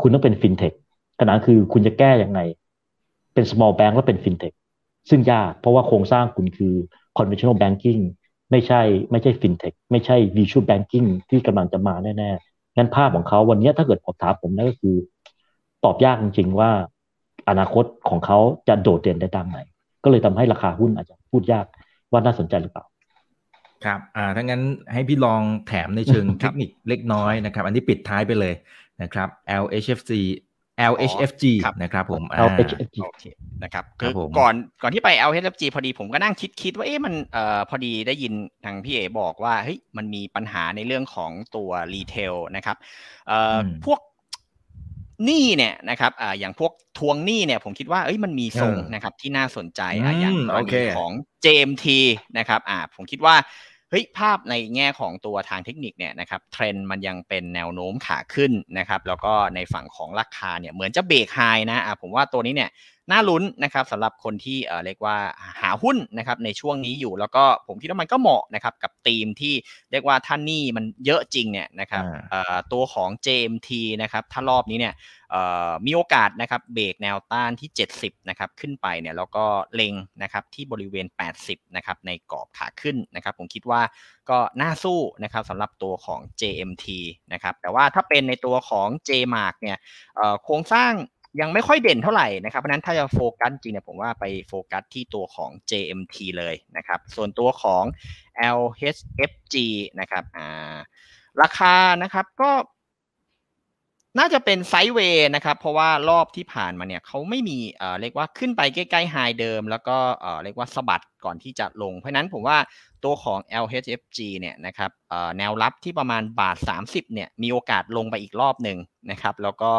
คุณต้องเป็นฟินเทคขนาดคือคุณจะแก้อย่างไง เป็น small bank แล้วเป็นฟินเทคซึ่งยากเพราะว่าโครงสร้างคุณคือ conventional banking ไม่ใช่ไม่ใช่ฟินเทคไม่ใช่ visual banking ที่กำลังจะมาแน่ๆงั้นภาพของเขาวันนี้ถ้าเกิดผมถามผมนั่นก็คือ ตอบยากจริงๆว่า อนาคตของเขาจะโดดเด่นได้ตามไหน ก็เลยทำให้ราคาหุ้นอาจจะพูดยากว่าน่าสนใจหรือเปล่า ครับอ่าถ้างั้นให้พี่ลองแถมในเชิงเทคนิคเล็กน้อยนะครับ อันนี้ปิดท้ายไปเลยนะครับ LHFG LHFG นะครับผม LHFG โอเคนะครับคือก่อนก่อนที่ไป LHFG พอดีผมก็นั่งคิดคิดว่าเอ๊ะมันเอ่อพอดีได้ยินทางพี่เอบอกว่าเฮ้ยมันมีปัญหาในเรื่องของตัว retail นะครับเอ่อพวก หนี้เนี่ยนะครับอ่าอย่างพวกทวงหนี้เนี่ยผมคิดว่าเอ้ยมันมีทรงนะครับที่น่าสนใจอ่าอย่างกรณีของ JMT นะครับอ่าผมคิดว่าเฮ้ยภาพในแง่ของตัวทางเทคนิคเนี่ยนะครับเทรนด์มันยังเป็นแนวโน้มขาขึ้นนะครับแล้วก็ในฝั่งของราคาเนี่ยเหมือนจะเบรกไฮนะอ่าผมว่าตัวนี้เนี่ย น่าลุ้นนะครับสำหรับคนที่เอ่อเรียกว่าหาหุ้นนะครับในช่วงนี้อยู่แล้วก็ผมคิดว่ามันก็เหมาะนะครับกับธีมที่เรียกว่าท่านนี่มันเยอะจริงเนี่ยนะครับเอ่อตัวของ JMT นะครับถ้ารอบนี้เนี่ยมีโอกาสนะครับเบรกแนวต้านที่ 70นะครับขึ้นไปเนี่ยแล้วก็เล็งนะครับที่บริเวณ 80นะครับในกรอบขาขึ้นนะครับผมคิดว่าก็น่าสู้นะครับสำหรับตัวของ JMT นะครับแต่ว่าถ้าเป็นในตัวของ JMark เนี่ยโครงสร้าง ยังไม่ค่อยเด่นเท่าไหร่นะครับ เพราะนั้นถ้าจะโฟกัสจริงเนี่ยผมว่าไปโฟกัสที่ตัวของ JMT เลยนะครับ ส่วนตัวของ LHFG นะครับอ่าราคานะครับก็น่าจะเป็นไซด์เวย์นะครับ เพราะว่ารอบที่ผ่านมาเนี่ยเขาไม่มีเอ่อเรียกว่าขึ้นไปใกล้ๆไฮเดิม แล้วก็เอ่อเรียกว่าสะบัดก่อนที่จะลง เพราะนั้นผมว่า ตัวของ LHFG เนี่ยนะครับแนวรับที่ประมาณบาท 30เนี่ยมีโอกาสลงไปอีกรอบหนึ่งนะครับ แล้วก็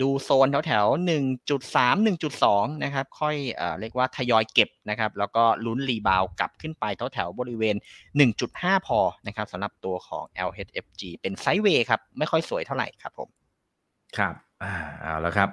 ดูโซนแถวๆ1.3 1.2นะครับค่อยเอเรียกว่าทยอยเก็บนะครับ แล้วก็ลุ้นรีบาวกลับขึ้นไปแถวๆบริเวณ 1.5 พอนะครับสำหรับตัวของ LHFG เป็นไซด์เวย์ครับ ไม่ค่อยสวยเท่าไหร่ครับผม ครับอ่าเอาแล้วครับ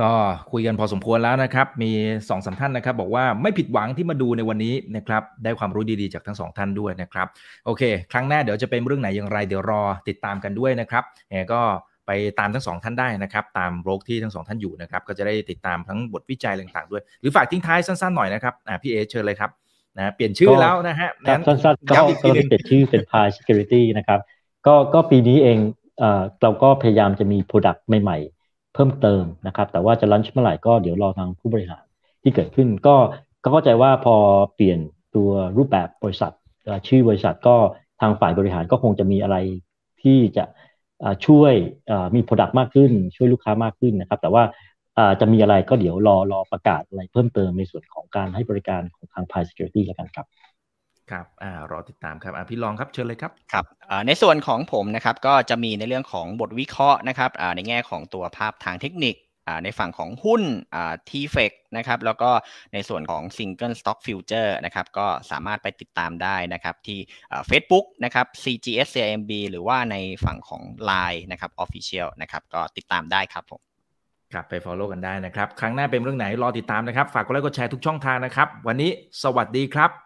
ก็คุยกันพอสมควรแล้วนะครับ มีสองสามท่านนะครับ บอกว่าไม่ผิดหวังที่มาดูในวันนี้นะครับ ได้ความรู้ดีๆจากทั้งสองท่านด้วยนะครับ โอเค ครั้งหน้าเดี๋ยวจะเป็นเรื่องไหนอย่างไร เดี๋ยวรอติดตามกันด้วยนะครับแหมก็ไปตามทั้งสองท่านได้นะครับ ตามโบรกที่ทั้งสองท่านอยู่นะครับ ก็จะได้ติดตามทั้งบทวิจัยต่างๆด้วย หรือฝากทิ้งท้ายสั้นๆหน่อยนะครับอ่าพี่เอเชิญเลยครับนะเปลี่ยนชื่อแล้วนะฮะครับสั้นๆก็ย้ำอีกทีก็หนึ่งเปลี่ยนชื่อเป็น Pi Security นะครับ ก็ก็ปีนี้เองเอ่อเราก็พยายามจะมี Product ใหม่ๆ เพิ่มเติมนะครับ แต่ว่าจะลันช์เมื่อไหร่ก็เดี๋ยวรอทางผู้บริหารที่เกิดขึ้นก็ก็เข้าใจว่าพอเปลี่ยนตัวรูปแบบบริษัทชื่อบริษัทก็ทางฝ่ายบริหารก็คงจะมีอะไรที่จะช่วยมี Product มากขึ้น ช่วยลูกค้ามากขึ้นนะครับ แต่ว่าจะมีอะไรก็เดี๋ยวรอรอประกาศอะไรเพิ่มเติมในส่วนของการให้บริการของทาง Pi Security แล้วกันครับ ครับอ่ารอติดตามครับอ่าพี่รองครับเชิญเลยครับครับเอ่อในส่วนของผมนะครับก็จะมีในเรื่องของบทวิเคราะห์นะครับอ่าในแง่ของตัวภาพทางเทคนิคอ่าในฝั่งของหุ้นอ่า t f e c นะครับแล้วก็ในส่วนของ Single Stock Future นะครับก็สามารถไปติดตามได้นะครับที่อ่า Facebook นะครับ CGS CIMB หรือว่าในฝั่งของ Line นะครับ Official นะครับก็ติดตามได้ครับผมครับไป follow กันได้นะครับ ครั้งหน้าเป็นเรื่องไหนรอติดตามนะครับ ฝากกดไลค์กดแชร์ทุกช่องทางนะครับ วันนี้สวัสดีครับ